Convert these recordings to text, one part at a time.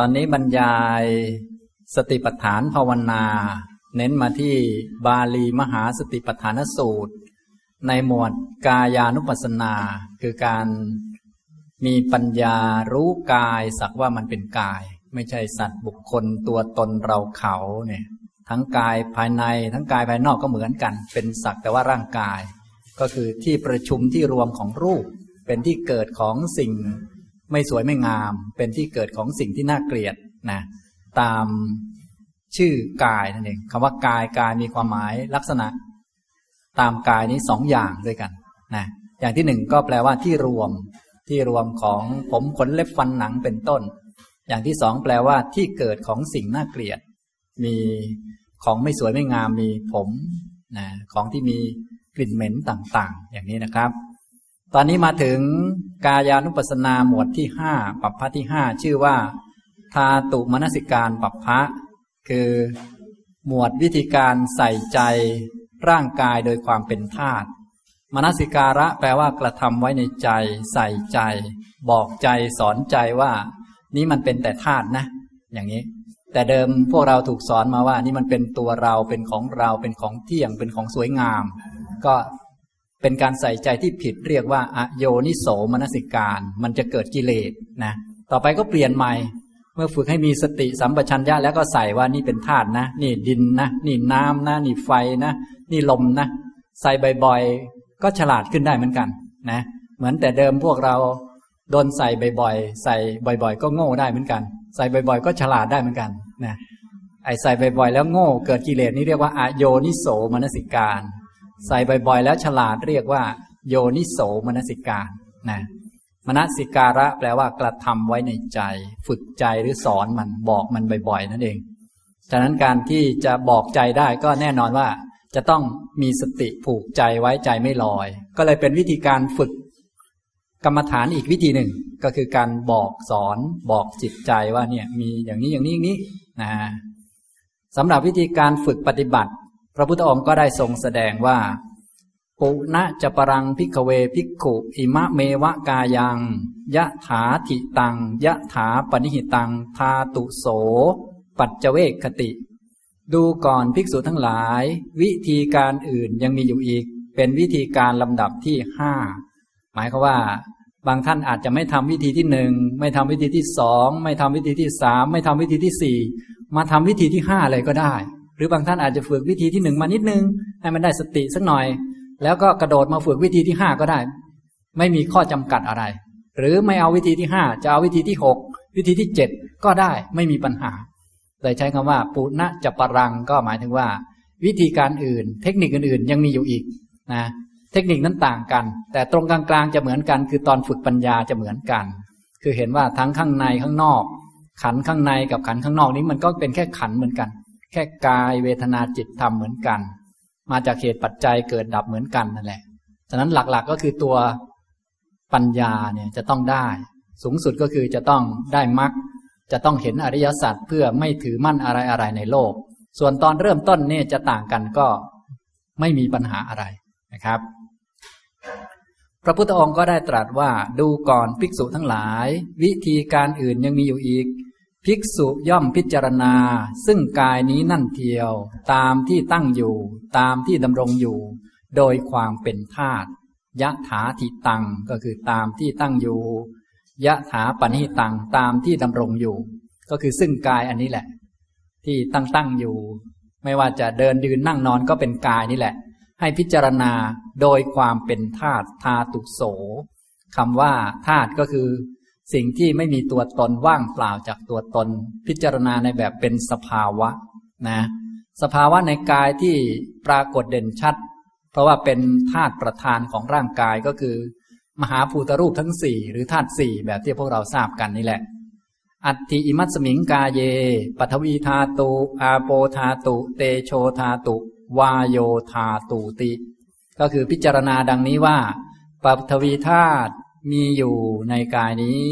ตอนนี้บรรยายสติปัฏฐานภาวนา เน้นมาที่บาลีมหาสติปัฏฐานสูตร ในหมวดกายานุปัสสนา คือการมีปัญญารู้กายสักว่ามันเป็นกาย ไม่ใช่สัตว์บุคคลตัวตนเราเขาเนี่ยทั้งกายภายในทั้งกายภายนอกก็เหมือนกัน เป็นสักแต่ว่าร่างกาย ก็คือที่ประชุมที่รวมของรูป เป็นที่เกิดของสิ่ง ไม่สวยไม่งาม เป็นที่เกิดของสิ่งที่น่าเกลียดนะตามชื่อกายนั่นเองคำว่ากายกายมีความหมายลักษณะ ตามกายนี้สองอย่างด้วยกันนะอย่างที่หนึ่งก็แปลว่าที่รวม ที่รวมของผมขนเล็บฟันหนังเป็นต้น อย่างที่สองแปลว่าที่เกิดของสิ่งน่าเกลียด มีของไม่สวยไม่งามมีผมนะของที่มีกลิ่นเหม็นต่าง ๆ อย่างนี้นะครับ ตอนนี้มาถึงกายานุปัสสนาหมวดที่ห้าปัปพะที่ห้าชื่อว่าทาตุมนสิการปัปพะคือหมวดวิธีการใส่ใจร่างกายโดยความเป็นธาตุมนสิการะแปลว่ากระทำไว้ในใจ ใส่ใจ บอกใจสอนใจว่า นี้มันเป็นแต่ธาตุนะ อย่างนี้ แต่เดิมพวกเราถูกสอนมาว่า นี่มันเป็นตัวเราเป็นของเราเป็นของเที่ยงเป็นของสวยงาม ก็ เป็นการใส่ใจที่ผิดเรียกว่าอโยนิโสมนสิการ มันจะเกิดกิเลสนะ ต่อไปก็เปลี่ยนใหม่ เมื่อฝึกให้มีสติสัมปชัญญะแล้วก็ใส่ว่านี่เป็นธาตุนะ นี่ดินนะ นี่น้ำนะ นี่ไฟนะ นี่ลมนะ ใส่บ่อยๆ ก็ฉลาดขึ้นได้เหมือนกันนะ เหมือนแต่เดิมพวกเราโดนใส่บ่อยๆ ใส่บ่อยๆ ก็โง่ได้เหมือนกัน ใส่บ่อยๆ ก็ฉลาดได้เหมือนกันนะ ไอ้ใส่บ่อยๆ แล้วโง่เกิดกิเลสนี่เรียกว่าอโยนิโสมนสิการ ใส่บ่อยๆ แล้วฉลาดเรียกว่า โยนิโสมนสิการนะมนสิการะแปลว่ากระทำไว้ในใจ ฝึกใจหรือสอนมันบอกมันบ่อยๆ นั่นเอง ฉะนั้นการที่จะบอกใจได้ก็แน่นอนว่า จะต้องมีสติผูกใจไว้ใจไม่ลอย ก็เลยเป็นวิธีการฝึก กรรมฐานอีกวิธีหนึ่งก็คือการบอกสอนบอกจิตใจว่าเนี่ยมีอย่างนี้อย่างนี้อย่างนี้นะสำหรับวิธีการฝึกปฏิบัติ พระพุทธองค์ก็ได้ทรงแสดงว่า ปุณะจะปรังพิกเวพิกขุอิมะเมวะกายังยะถาถิตังยะถาปนิหิตัง ทาตุโส ปัจเจเวกคติ ดูก่อนภิกษุทั้งหลาย วิธีการอื่นยังมีอยู่อีก เป็นวิธีการลำดับที่ห้าหมายความว่า บางท่านอาจจะไม่ทำวิธีที่หนึ่งไม่ทำวิธีที่สองไม่ทำวิธีที่สามไม่ทำวิธีที่สี่มาทำวิธีที่ห้าเลยก็ได้ หรือบางท่านอาจจะฝึกวิธีที่หนึ่งมานิดนึง ให้มันได้สติสักหน่อย แล้วก็กระโดดมาฝึกวิธีที่ห้าก็ได้ ไม่มีข้อจำกัดอะไร หรือไม่เอาวิธีที่ห้าจะเอาวิธีที่หกวิธีที่เจ็ดก็ได้ไม่มีปัญหาเลยใช้คำว่า ปุณะจะปรังก็หมายถึงว่า วิธีการอื่น เทคนิคอื่นๆ ยังมีอยู่อีกนะเทคนิคนั้นต่างกัน แต่ตรงกลางๆจะเหมือนกัน คือตอนฝึกปัญญาจะเหมือนกัน คือเห็นว่าทั้งข้างในข้างนอก ขันข้างในกับขันข้างนอกนี้มันก็เป็นแค่ขันเหมือนกัน แค่กายเวทนาจิตธรรมเหมือนกัน มาจากเหตุปัจจัยเกิดดับเหมือนกันนั่นแหละ ฉะนั้นหลักๆก็คือตัวปัญญาเนี่ยจะต้องได้ สูงสุดก็คือจะต้องได้มรรคจะต้องเห็นอริยสัจเพื่อไม่ถือมั่นอะไรอะไรในโลก ส่วนตอนเริ่มต้นเนี่ยจะต่างกันก็ไม่มีปัญหาอะไรนะครับ พระพุทธองค์ก็ได้ตรัสว่าดูก่อนภิกษุทั้งหลาย วิธีการอื่นยังมีอยู่อีก ภิกษุย่อมพิจารณา ซึ่งกายนี้นั่นเทียว ตามที่ตั้งอยู่ ตามที่ดำรงอยู่ โดยความเป็นธาตุยะถาทิตังก็คือตามที่ตั้งอยู่ยะถาปณิตังตามที่ดำรงอยู่ ก็คือซึ่งกายอันนี้แหละ ที่ตั้งตั้งอยู่ ไม่ว่าจะเดินยืนนั่งนอนก็เป็นกายนี่แหละ ให้พิจารณาโดยความเป็นธาตุธาตุโสคำว่าธาตุก็คือ สิ่งที่ไม่มีตัวตนว่างเปล่าจากตัวตน พิจารณาในแบบเป็นสภาวะนะสภาวะในกายที่ปรากฏเด่นชัด เพราะว่าเป็นธาตุประธานของร่างกายก็คือ มหาภูตรูปทั้งสี่หรือธาตุสี่แบบที่พวกเราทราบกันนี่แหละ อัตติอิมัตสมิงกาเยปทวีธาตุอาโปธาตุ เตโชธาตุ วาโยธาตุติ ก็คือพิจารณาดังนี้ว่าปฐวีธาตุ มีอยู่ในกายนี้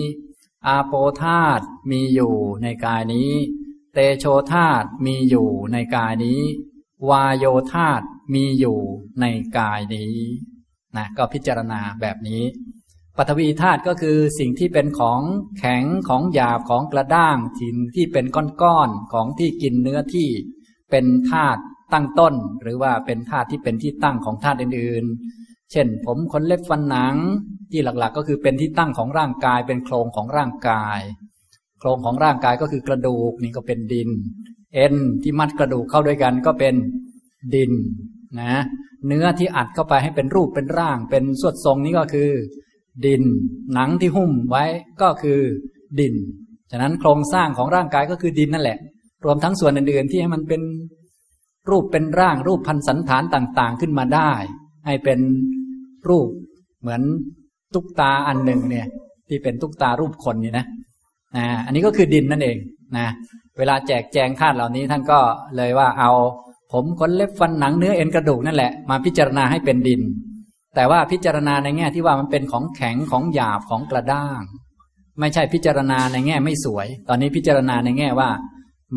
อาโปธาตุมีอยู่ในกายนี้ เตโชธาตุมีอยู่ในกายนี้ วาโยธาตุมีอยู่ในกายนี้นะก็พิจารณาแบบนี้ปฐวีธาตุก็คือสิ่งที่เป็นของแข็งของหยาบของกระด้างสิ่งที่เป็นก้อนๆของที่กินเนื้อที่ เป็นธาตุตั้งต้น หรือว่าเป็นธาตุที่เป็นที่ตั้งของธาตุอื่นๆ เช่น ผมขนเล็บฟันหนังที่หลักๆ ก็คือเป็นที่ตั้งของร่างกาย เป็นโครงของร่างกาย โครงของร่างกายก็คือกระดูกนี่ก็เป็นดิน เอ็นที่มัดกระดูกเข้าด้วยกันก็เป็นดินนะเนื้อที่อัดเข้าไปให้เป็นรูปเป็นร่าง เป็นสวดทรงนี้ก็คือ ดิน หนังที่หุ้มไว้ก็คือดิน ฉะนั้นโครงสร้างของร่างกายก็คือดินนั่นแหละ รวมทั้งส่วนอื่นๆ ที่ให้มันเป็นรูปเป็นร่าง รูปพันสันฐานต่าง ๆ ขึ้นมาได้ ให้เป็น รูปเหมือนตุ๊กตาอันหนึ่งเนี่ย ที่เป็นตุ๊กตารูปคนนี่นะนะอันนี้ก็คือดินนั่นเองนะเวลาแจกแจงธาตุเหล่านี้ท่านก็เลยว่าเอาผมขนเล็บฟันหนังเนื้อเอ็นกระดูกนั่นแหละมาพิจารณาให้เป็นดิน แต่ว่าพิจารณาในแง่ที่ว่ามันเป็นของแข็งของหยาบของกระด้าง ไม่ใช่พิจารณาในแง่ไม่สวย ตอนนี้พิจารณาในแง่ว่า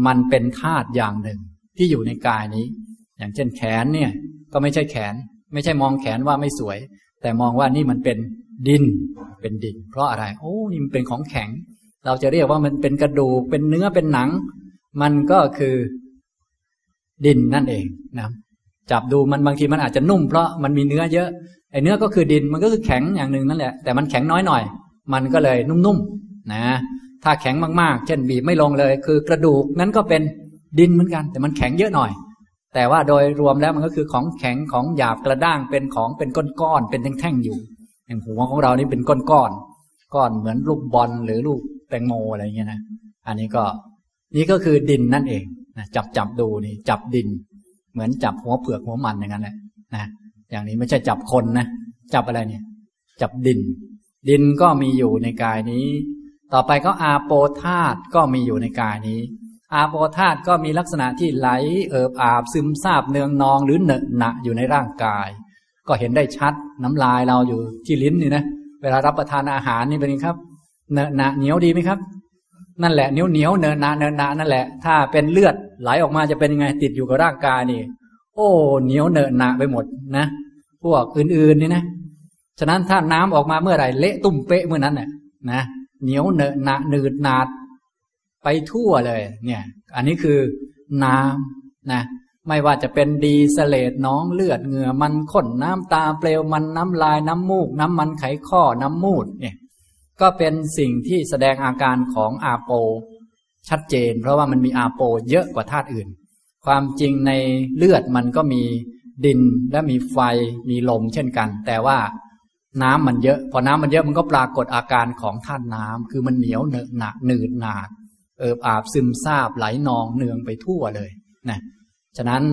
มันเป็นธาตุอย่างหนึ่งที่อยู่ในกายนี้ อย่างเช่นแขนเนี่ย ก็ไม่ใช่แขน ไม่ใช่มองแขนว่าไม่สวย แต่มองว่านี่มันเป็นดิน เป็นดิน เพราะอะไร โอ้นี่มันเป็นของแข็ง เราจะเรียกว่ามันเป็นกระดูก เป็นเนื้อเป็นหนัง มันก็คือดินนั่นเองนะจับดูมันบางทีมันอาจจะนุ่มเพราะมันมีเนื้อเยอะไอ้เนื้อก็คือดินมันก็คือแข็งอย่างหนึ่งนั่นแหละแต่มันแข็งน้อยหน่อย มันก็เลยนุ่มๆนะ ถ้าแข็งมากๆ เช่นบีบไม่ลงเลย คือกระดูกนั้นก็เป็นดินเหมือนกัน แต่มันแข็งเยอะหน่อย แต่ว่าโดยรวมแล้วมันก็คือของแข็งของหยาบกระด้างเป็นของเป็นก้อนๆเป็นแท่งๆอยู่ อย่างหัวของเรานี่เป็นก้อนๆก้อนเหมือนลูกบอลหรือลูกแตงโมอะไรเงี้ยนะอันนี้ก็นี่ก็คือดินนั่นเองนะจับจับดูนี่จับดิน เหมือนจับหัวเผือกหัวมันอย่างนั้นแหละนะอย่างนี้ไม่ใช่จับคนนะจับอะไรเนี่ย จับดิน ดินก็มีอยู่ในกายนี้ ต่อไปก็อาโปธาตก็มีอยู่ในกายนี้ อาโปธาตก็มีลักษณะที่ไหลเอิบอาบซึมซาบเนืองนองหรือเหนอะหนะอยู่ในร่างกาย ก็เห็นได้ชัดน้ำลายเราอยู่ที่ลิ้นนี่นะเวลารับประทานอาหารนี่เป็นไงครับเนอะหนะเหนียวดีไหมครับ นั่นแหละเหนียวเหนียวเนินนาเนินนานั่นแหละ ถ้าเป็นเลือดไหลออกมาจะเป็นยังไงติดอยู่กับร่างกายนี่ โอ้เหนียวเนินนาไปหมดนะ พวกอื่นๆนี่นะฉะนั้นถ้าน้ำออกมาเมื่อไหร่เละตุ่มเปะเมื่อนั้นน่ะนะเหนียวเนินนาหนืดนาด ไปทั่วเลย เนี่ย อันนี้คือน้ำนะ ไม่ว่าจะเป็นดีสเลดน้องเลือดเหงื่อมันข้นน้ำตาเปลวมันน้ำลายน้ำมูก น้ำมันไขข้อน้ำมูดเนี่ย ก็เป็นสิ่งที่แสดงอาการของอาโป ชัดเจน เพราะว่ามันมีอาโปเยอะกว่าธาตุอื่น ความจริงในเลือดมันก็มีดินและมีไฟมีลมเช่นกัน แต่ว่าน้ำมันเยอะ พอน้ำมันเยอะมันก็ปรากฏอาการของธาตุน้ำคือมันเหนียวเหนอะหนะหนืดหนาด เอิบอาบซึมซาบไหลนองเนืองไปทั่วเลยนะฉะนั้น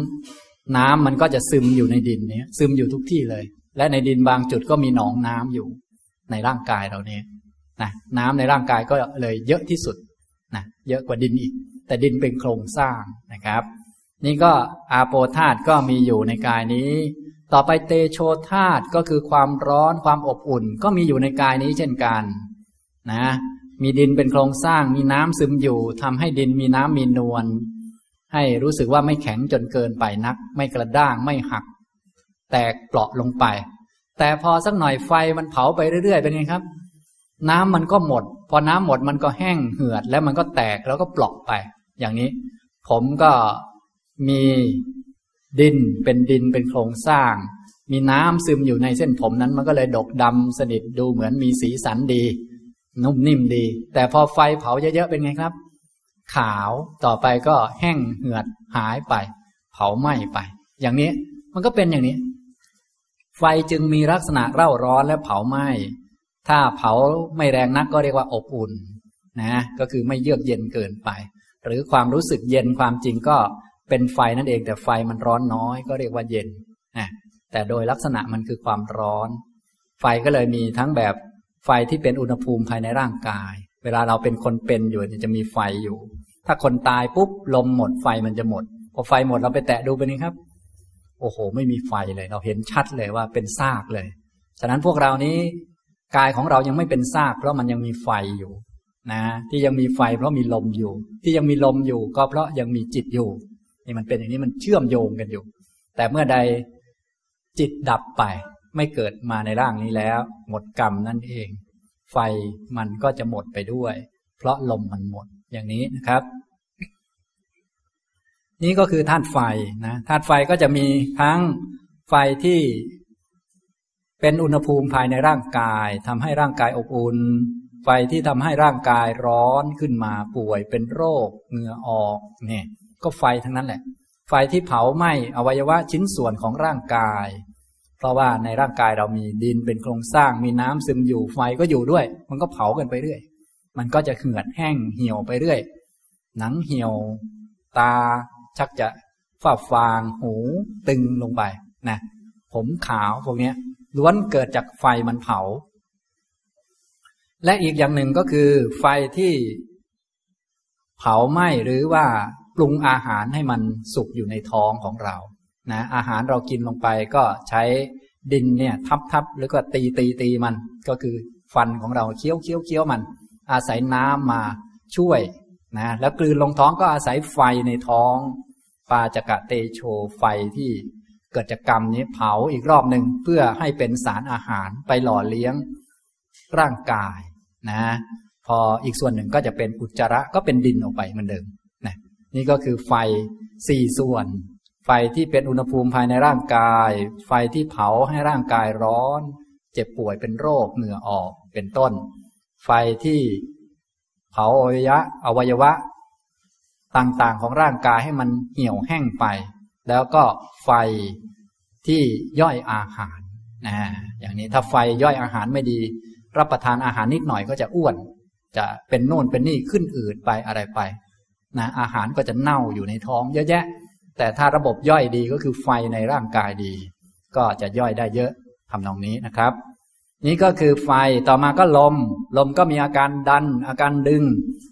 น้ำมันก็จะซึมอยู่ในดินนี้ซึมอยู่ทุกที่เลย และในดินบางจุดก็มีหนองน้ำอยู่ในร่างกายเราเนี้นะน้ำในร่างกายก็เลยเยอะที่สุดนะเยอะกว่าดินอีก แต่ดินเป็นโครงสร้างนะครับ นี่ก็อาโปธาตก็มีอยู่ในกายนี้ ต่อไปเตโชธาตก็คือความร้อนความอบอุ่น ก็มีอยู่ในกายนี้เช่นกัน นะ มีดินเป็นโครงสร้างมีน้ำซึมอยู่ทำให้ดินมีน้ำมีนวลให้รู้สึกว่าไม่แข็งจนเกินไปนัก ไม่กระด้างไม่หัก แตกเปราะลงไป แต่พอสักหน่อยไฟมันเผาไปเรื่อยๆเป็นไงครับ น้ำมันก็หมด พอน้ำหมดมันก็แห้งเหือด แล้วมันก็แตกแล้วก็เปลอกไป อย่างนี้ ผมก็มีดินเป็นดินเป็นโครงสร้าง มีน้ำซึมอยู่ในเส้นผมนั้นมันก็เลยดกดำสนิทดูเหมือนมีสีสันดี นุ่มนิ่มดี แต่พอไฟเผาเยอะๆเป็นไงครับ ขาวต่อไปก็แห้งเหือดหายไป เผาไหม้ไป อย่างนี้มันก็เป็นอย่างนี้ ไฟจึงมีลักษณะเร่าร้อนและเผาไหม้ถ้าเผาไม่แรงนักก็เรียกว่าอบอุ่นนะก็คือไม่เยือกเย็นเกินไป หรือความรู้สึกเย็นความจริงก็เป็นไฟนั่นเอง แต่ไฟมันร้อนน้อย ก็เรียกว่าเย็นนะแต่โดยลักษณะมันคือความร้อน ไฟก็เลยมีทั้งแบบ ไฟที่เป็นอุณหภูมิภายในร่างกาย เวลาเราเป็นคนเป็นอยู่จะมีไฟอยู่ ถ้าคนตายปุ๊บลมหมดไฟมันจะหมด พอไฟหมดเราไปแตะดูไปนี่ครับ โอ้โห ไม่มีไฟเลย เราเห็นชัดเลยว่าเป็นซากเลย ฉะนั้นพวกเรานี้กายของเรายังไม่เป็นซาก เพราะมันยังมีไฟอยู่ นะ ที่ยังมีไฟเพราะมีลมอยู่ ที่ยังมีลมอยู่ ก็เพราะยังมีจิตอยู่นี่มันเป็นอย่างนี้มันเชื่อมโยงกันอยู่ แต่เมื่อใดจิตดับไป ไม่เกิดมาในร่างนี้แล้ว หมดกรรมนั่นเอง ไฟมันก็จะหมดไปด้วย เพราะลมมันหมดอย่างนี้นะครับ นี่ก็คือธาตุไฟนะธาตุไฟก็จะมีทั้งไฟที่เป็นอุณหภูมิภายในร่างกายทำให้ร่างกายอบอุ่นไฟที่ทำให้ร่างกายร้อนขึ้นมาป่วยเป็นโรคเหงื่อออกเนี่ย ก็ไฟทั้งนั้นแหละ ไฟที่เผาไหม้อวัยวะชิ้นส่วนของร่างกาย เพราะว่าในร่างกายเรามีดินเป็นโครงสร้าง มีน้ำซึมอยู่ไฟก็อยู่ด้วย มันก็เผากันไปเรื่อย มันก็จะเหือดแห้งเหี่ยวไปเรื่อย หนังเหี่ยว ตาชักจะฝ้าฟางหูตึงลงไปนะผมขาวพวกนี้ล้วนเกิดจากไฟมันเผา และอีกอย่างหนึ่งก็คือไฟที่เผาไหม้หรือว่าปรุงอาหารให้มันสุกอยู่ในท้องของเรา นะอาหารเรากินลงไปก็ใช้ดินเนี่ยทับทับหรือก็ตีตีตีมัน ก็คือฟันของเราเคี้ยวเคี้ยวเคี้ยวมัน อาศัยน้ำมาช่วยนะแล้วกลืนลงท้องก็อาศัยไฟในท้อง ปาจกะเตโชไฟที่เกิดจากกรรมนี้เผาอีกรอบหนึ่งเพื่อให้เป็นสารอาหารไปหล่อเลี้ยงร่างกายนะ พออีกส่วนหนึ่งก็จะเป็นอุจจาระก็เป็นดินออกไปเหมือนเดิมนะนี่ก็คือไฟสี่ส่วน ไฟที่เป็นอุณหภูมิภายในร่างกาย ไฟที่เผาให้ร่างกายร้อน เจ็บป่วยเป็นโรคเหงื่อออกเป็นต้น ไฟที่เผาอวัยวะอวัยวะ ต่างๆของร่างกายให้มันเหี่ยวแห้งไป แล้วก็ไฟที่ย่อยอาหารนะอย่างนี้ถ้าไฟย่อยอาหารไม่ดี รับประทานอาหารนิดหน่อยก็จะอ้วน จะเป็นโน่นเป็นนี่ขึ้นอืดไปอะไรไปนะอาหารก็จะเน่าอยู่ในท้องเยอะแยะ แต่ถ้าระบบย่อยดีก็คือไฟในร่างกายดี ก็จะย่อยได้เยอะทำนองนี้นะครับ นี่ก็คือไฟต่อมาก็ลม ลมก็มีอาการดัน อาการดึง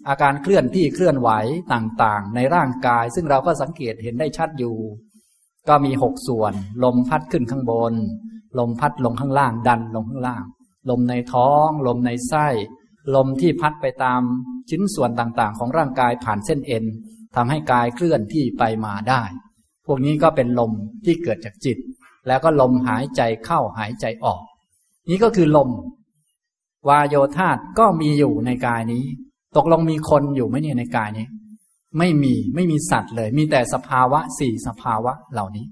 อาการเคลื่อนที่เคลื่อนไหวต่างๆ ในร่างกาย ซึ่งเราก็สังเกตเห็นได้ชัดอยู่ ก็มีหกส่วน ลมพัดขึ้นข้างบน ลมพัดลงข้างล่าง ดันลงข้างล่าง ลมในท้อง ลมในไส้ ลมที่พัดไปตามชิ้นส่วนต่างๆ ของร่างกายผ่านเส้นเอ็น ทำให้กายเคลื่อนที่ไปมาได้ พวกนี้ก็เป็นลมที่เกิดจากจิต แล้วก็ลมหายใจเข้าหายใจออก นี้ก็คือลม วาโยธาตก็มีอยู่ในกายนี้ ตกลงมีคนอยู่ไหมเนี่ยในกายนี้ ไม่มีไม่มีสัตว์เลย มีแต่สภาวะสี่สภาวะเหล่านี้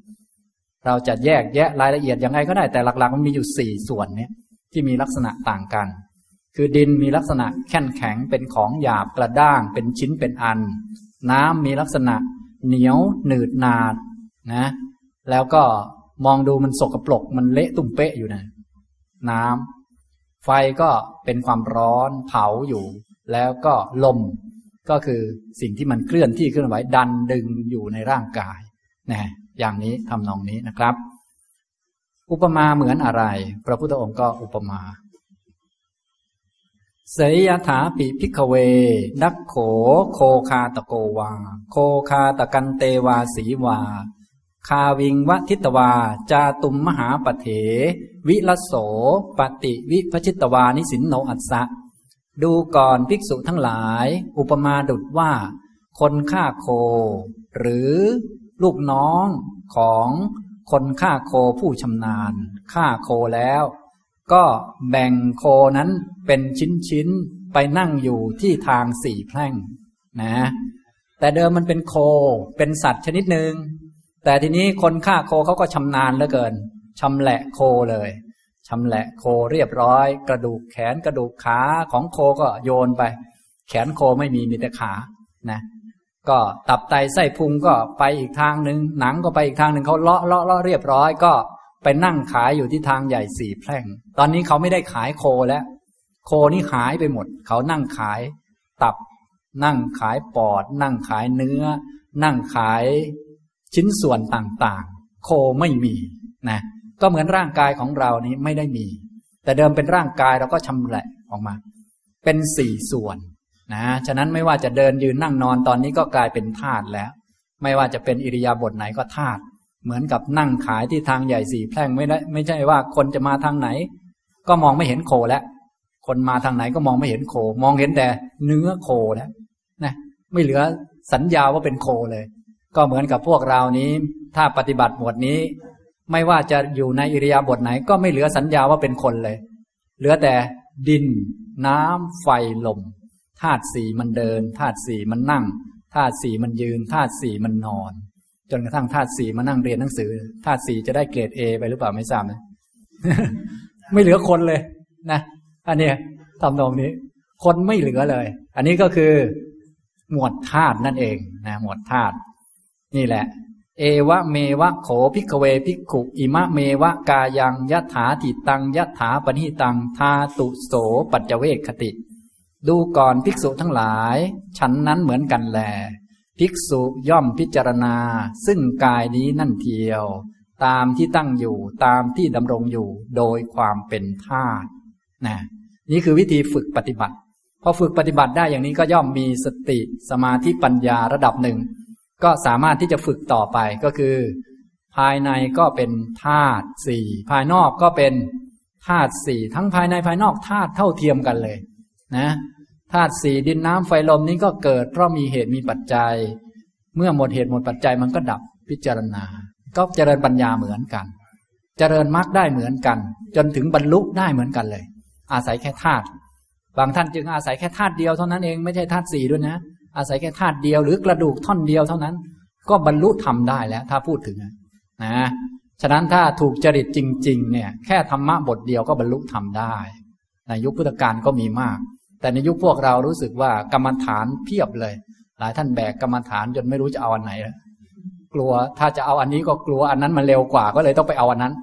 เราจะแยกแยะรายละเอียดยังไงก็ได้แต่หลักๆ มันมีอยู่สี่ส่วนเนี่ยที่มีลักษณะต่างกัน คือดินมีลักษณะแข็งแข็งเป็นของหยาบกระด้างเป็นชิ้นเป็นอัน น้ำมีลักษณะ เหนียวหนืดหนาดนะ แล้วก็มองดูมันสกปรกมันเละตุ่มเป๊ะอยู่นะ น้ำไฟก็เป็นความร้อนเผาอยู่ แล้วก็ลมก็คือสิ่งที่มันเคลื่อนที่เคลื่อนไหวดันดึงอยู่ในร่างกายนะอย่างนี้ทำนองนี้นะครับ อุปมาเหมือนอะไร พระพุทธองค์ก็อุปมา เสยยะถาปิ ภิกขะเว ทักโขโคฆาตะโกวา โคฆาตะกันเตวาสีวา คาวิงวะธิตวา จาตุมมะหาปะเถ พิละโส ปะฏิวิภะชิตวานิสินโนอัสสะ ดูก่อนภิกษุทั้งหลาย อุปมาดุดว่า คนฆ่าโค หรือลูกน้องของคนฆ่าโคผู้ชำนาญฆ่าโคแล้ว ก็แบ่งโคนั้นเป็นชิ้นๆ ไปนั่งอยู่ที่ทางสี่แพร่งนะ แต่เดิมมันเป็นโคเป็นสัตว์ชนิดหนึ่งแต่ทีนี้คนฆ่าโคเขาก็ชำนาญเหลือเกินชำแหละโคเลยชำแหละโคเรียบร้อย กระดูกแขนกระดูกขาของโคก็โยนไป แขนโคไม่มีมีแต่ขานะ ก็ตับไตไส้พุงก็ไปอีกทางหนึ่งหนังก็ไปอีกทางหนึ่งเขาเลาะเลาะเลาะเรียบร้อยก็ ไปนั่งขายอยู่ที่ทางใหญ่สี่แพร่ง ตอนนี้เขาไม่ได้ขายโคแล้ว โคนี่หายไปหมด เขานั่งขายตับ นั่งขายปอด นั่งขายเนื้อ นั่งขายชิ้นส่วนต่างๆ โคไม่มีนะ ก็เหมือนร่างกายของเรานี้ไม่ได้มี แต่เดิมเป็นร่างกายเราก็ชำแหละออกมา เป็นสี่ส่วนนะฉะนั้นไม่ว่าจะเดินยืนนั่งนอนตอนนี้ก็กลายเป็นธาตุแล้ว ไม่ว่าจะเป็นอิริยาบถไหนก็ธาตุ เหมือนกับนั่งขายที่ทางใหญ่สี่แพร่งไม่ได้ไม่ใช่ว่าคนจะมาทางไหน ก็มองไม่เห็นโคแล้วคนมาทางไหนก็มองไม่เห็นโค มองเห็นแต่เนื้อโคแล้วนะไม่เหลือสัญญาว่าเป็นโคเลย ก็เหมือนกับพวกเรานี้ ถ้าปฏิบัติหมวดนี้ ไม่ว่าจะอยู่ในอิริยาบถไหน ก็ไม่เหลือสัญญาว่าเป็นคนเลย เหลือแต่ดิน น้ำไฟลมธาตุสี่มันเดินธาตุสี่มันนั่งธาตุสี่มันยืนธาตุสี่มันนอน จนกระทั่งธาตุสี่มานั่งเรียนหนังสือธาตุสี่จะได้เกรดเอไปหรือเปล่าไม่ทราบนะไม่เหลือคนเลย นะอันนี้ทำนองนี้ คนไม่เหลือเลย อันนี้ก็คือ หมวดธาตุนั่นเองนะหมวดธาตุนี่แหละ เอวะเมวะโขพิกเวพิกุอิมะเมวะกายังยะถาติตังยะถาปณิตังทาตุโสปัจเจเวคคติ ดูก่อนภิกษุทั้งหลาย ฉันนั้นเหมือนกันแล ภิกษุย่อมพิจารณา ซึ่งกายนี้นั่นเทียว ตามที่ตั้งอยู่ตามที่ดำรงอยู่โดยความเป็นธาตุนะนี่คือวิธีฝึกปฏิบัติ พอฝึกปฏิบัติได้อย่างนี้ก็ย่อมมีสติสมาธิปัญญาระดับหนึ่ง ก็สามารถที่จะฝึกต่อไปก็คือ ภายในก็เป็นธาตุสี่ภายนอกก็เป็นธาตุสี่ทั้งภายในภายนอกธาตุเท่าเทียมกันเลย นะ ธาตุสี่ดินน้ำไฟลมนี้ก็เกิด เพราะมีเหตุมีปัจจัย เมื่อหมดเหตุหมดปัจจัยมันก็ดับพิจารณา ก็เจริญปัญญาเหมือนกัน เจริญมรรคได้เหมือนกัน จนถึงบรรลุได้เหมือนกันเลย อาศัยแค่ธาตุบางท่านจึงอาศัยแค่ธาตุเดียวเท่านั้นเองไม่ใช่ธาตุสี่ด้วยนะ อาศัยแค่ธาตุเดียวหรือกระดูกท่อนเดียวเท่านั้น ก็บรรลุทำได้แล้วถ้าพูดถึงนะฉะนั้นถ้าถูกจริตจริง ๆ เนี่ย แค่ธรรมะบทเดียวก็บรรลุทำได้ในยุคพุทธกาลก็มีมาก แต่ในยุคพวกเรารู้สึกว่ากรรมฐานเพียบเลย หลายท่านแบกกรรมฐานจนไม่รู้จะเอาอันไหนแล้วกลัวถ้าจะเอาอันนี้ก็กลัวอันนั้นมันเร็วกว่าก็เลยต้องไปเอาอันนั้น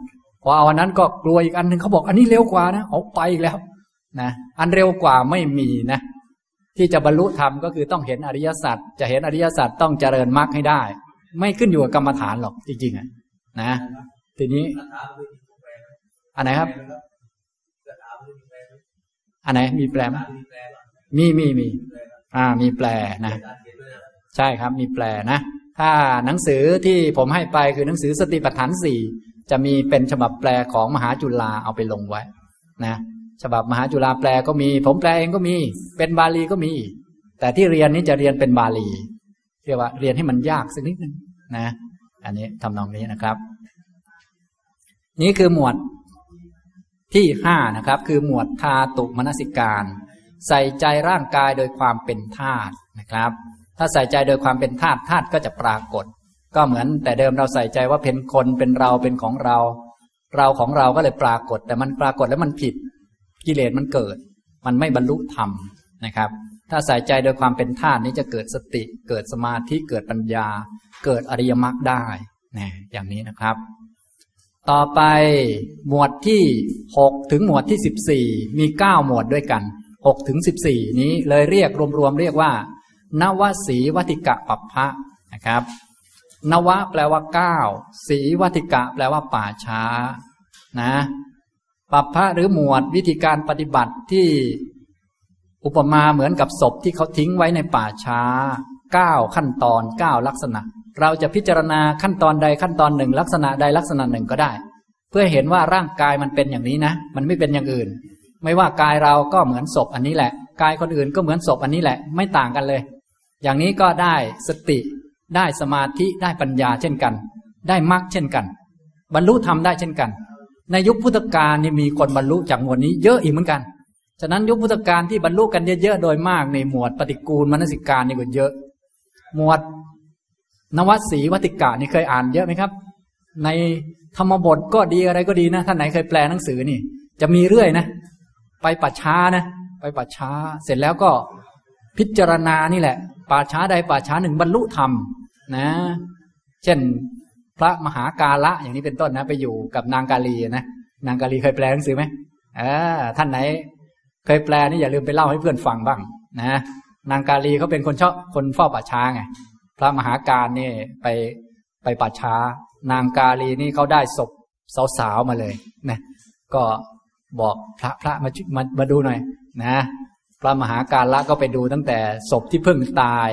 พอเอาอันนั้นก็กลัวอีกอันหนึ่งเขาบอกอันนี้เร็วกว่านะเอาไปอีกแล้วนะอันเร็วกว่าไม่มีนะ ที่จะบรรลุธรรมก็คือต้องเห็นอริยสัจจะเห็นอริยสัจต้องเจริญมรรคให้ได้ ไม่ขึ้นอยู่กับกรรมฐานหรอกจริงๆอะนะ ทีนี้อันไหนครับ อันไหนมีแปลไหมมีมีมีอ่า มีแปลนะ ใช่ครับ มีแปลนะ ถ้าหนังสือที่ผมให้ไปคือหนังสือสติปัฏฐานสี่จะมีเป็นฉบับแปลของมหาจุฬาเอาไปลงไว้ นะ ฉบับมหาจุฬาแปลก็มี ผมแปลเองก็มี เป็นบาลีก็มี แต่ที่เรียนนี้จะเรียนเป็นบาลีเรียกว่าเรียนให้มันยากสักนิดนึงนะ อันนี้ทำนองนี้นะครับ นี่คือหมวด ที่ห้านะครับ คือหมวดธาตุมนสิการ ใส่ใจร่างกายโดยความเป็นธาตุนะครับ ถ้าใส่ใจโดยความเป็นธาตุธาตุก็จะปรากฏ ก็เหมือนแต่เดิมเราใส่ใจว่าเป็นคนเป็นเราเป็นของเรา เราของเราก็เลยปรากฏ แต่มันปรากฏแล้วมันผิดกิเลสมันเกิด มันไม่บรรลุธรรมนะครับ ถ้าใส่ใจโดยความเป็นธาตุนี้จะเกิดสติเกิดสมาธิเกิดปัญญา เกิดอริยมรรคได้นะอย่างนี้นะครับ ต่อไปหมวดที่หกถึงหมวดที่สิบสี่มีเก้าหมวดด้วยกันหกถึงสิบสี่นี้เลยเรียกรวมๆเรียกว่านวสีวัติกะปัปพะนะครับ นวะแปลว่าเก้าสีวัติกะแปลว่าป่าช้า นะปัปพะหรือหมวดวิธีการปฏิบัติที่อุปมาเหมือนกับศพที่เขาทิ้งไว้ในป่าช้าเก้าขั้นตอนเก้าลักษณะ เราจะพิจารณาขั้นตอนใดขั้นตอนหนึ่ง ลักษณะใดลักษณะหนึ่งก็ได้ เพื่อเห็นว่าร่างกายมันเป็นอย่างนี้นะ มันไม่เป็นอย่างอื่น ไม่ว่ากายเราก็เหมือนศพอันนี้แหละ กายคนอื่นก็เหมือนศพอันนี้แหละ ไม่ต่างกันเลย อย่างนี้ก็ได้สติ ได้สมาธิได้ปัญญาเช่นกัน ได้มรรคเช่นกัน บรรลุธรรมได้เช่นกัน ในยุคพุทธกาลนี่มีคนบรรลุจากหมวดนี้เยอะอีกเหมือนกันฉะนั้นยุคพุทธกาลที่บรรลุกันเยอะๆโดยมากในหมวดปฏิกูลมนสิการนี่ก็เยอะ หมวด นวัสีวัติกานี่เคยอ่านเยอะไหมครับ ในธรรมบทก็ดีอะไรก็ดีนะท่านไหนเคยแปลหนังสือนี่ จะมีเรื่อยนะ ไปปัจช้านะ ไปปัจช้า เสร็จแล้วก็พิจารณานี่แหละ ป่าช้าใดป่าช้าหนึ่งบรรลุธรรมนะ เช่น พระมหากาละอย่างนี้เป็นต้นนะ ไปอยู่กับนางกาลีนะนางกาลีเคยแปลหนังสือไหมเออท่านไหน เคยแปลนี่อย่าลืมไปเล่าให้เพื่อนฟังบ้าง นะนางกาลีเขาเป็นคนชอบคนเฝ้าป่าช้าไง พระมหาการนี่ไปไปป่าช้า นางกาลีนี่เขาได้ศพสาวๆมาเลยนะก็บอกพระพระมามามาดูหน่อย นะพระมหาการละก็ไปดูตั้งแต่ศพที่เพิ่งตาย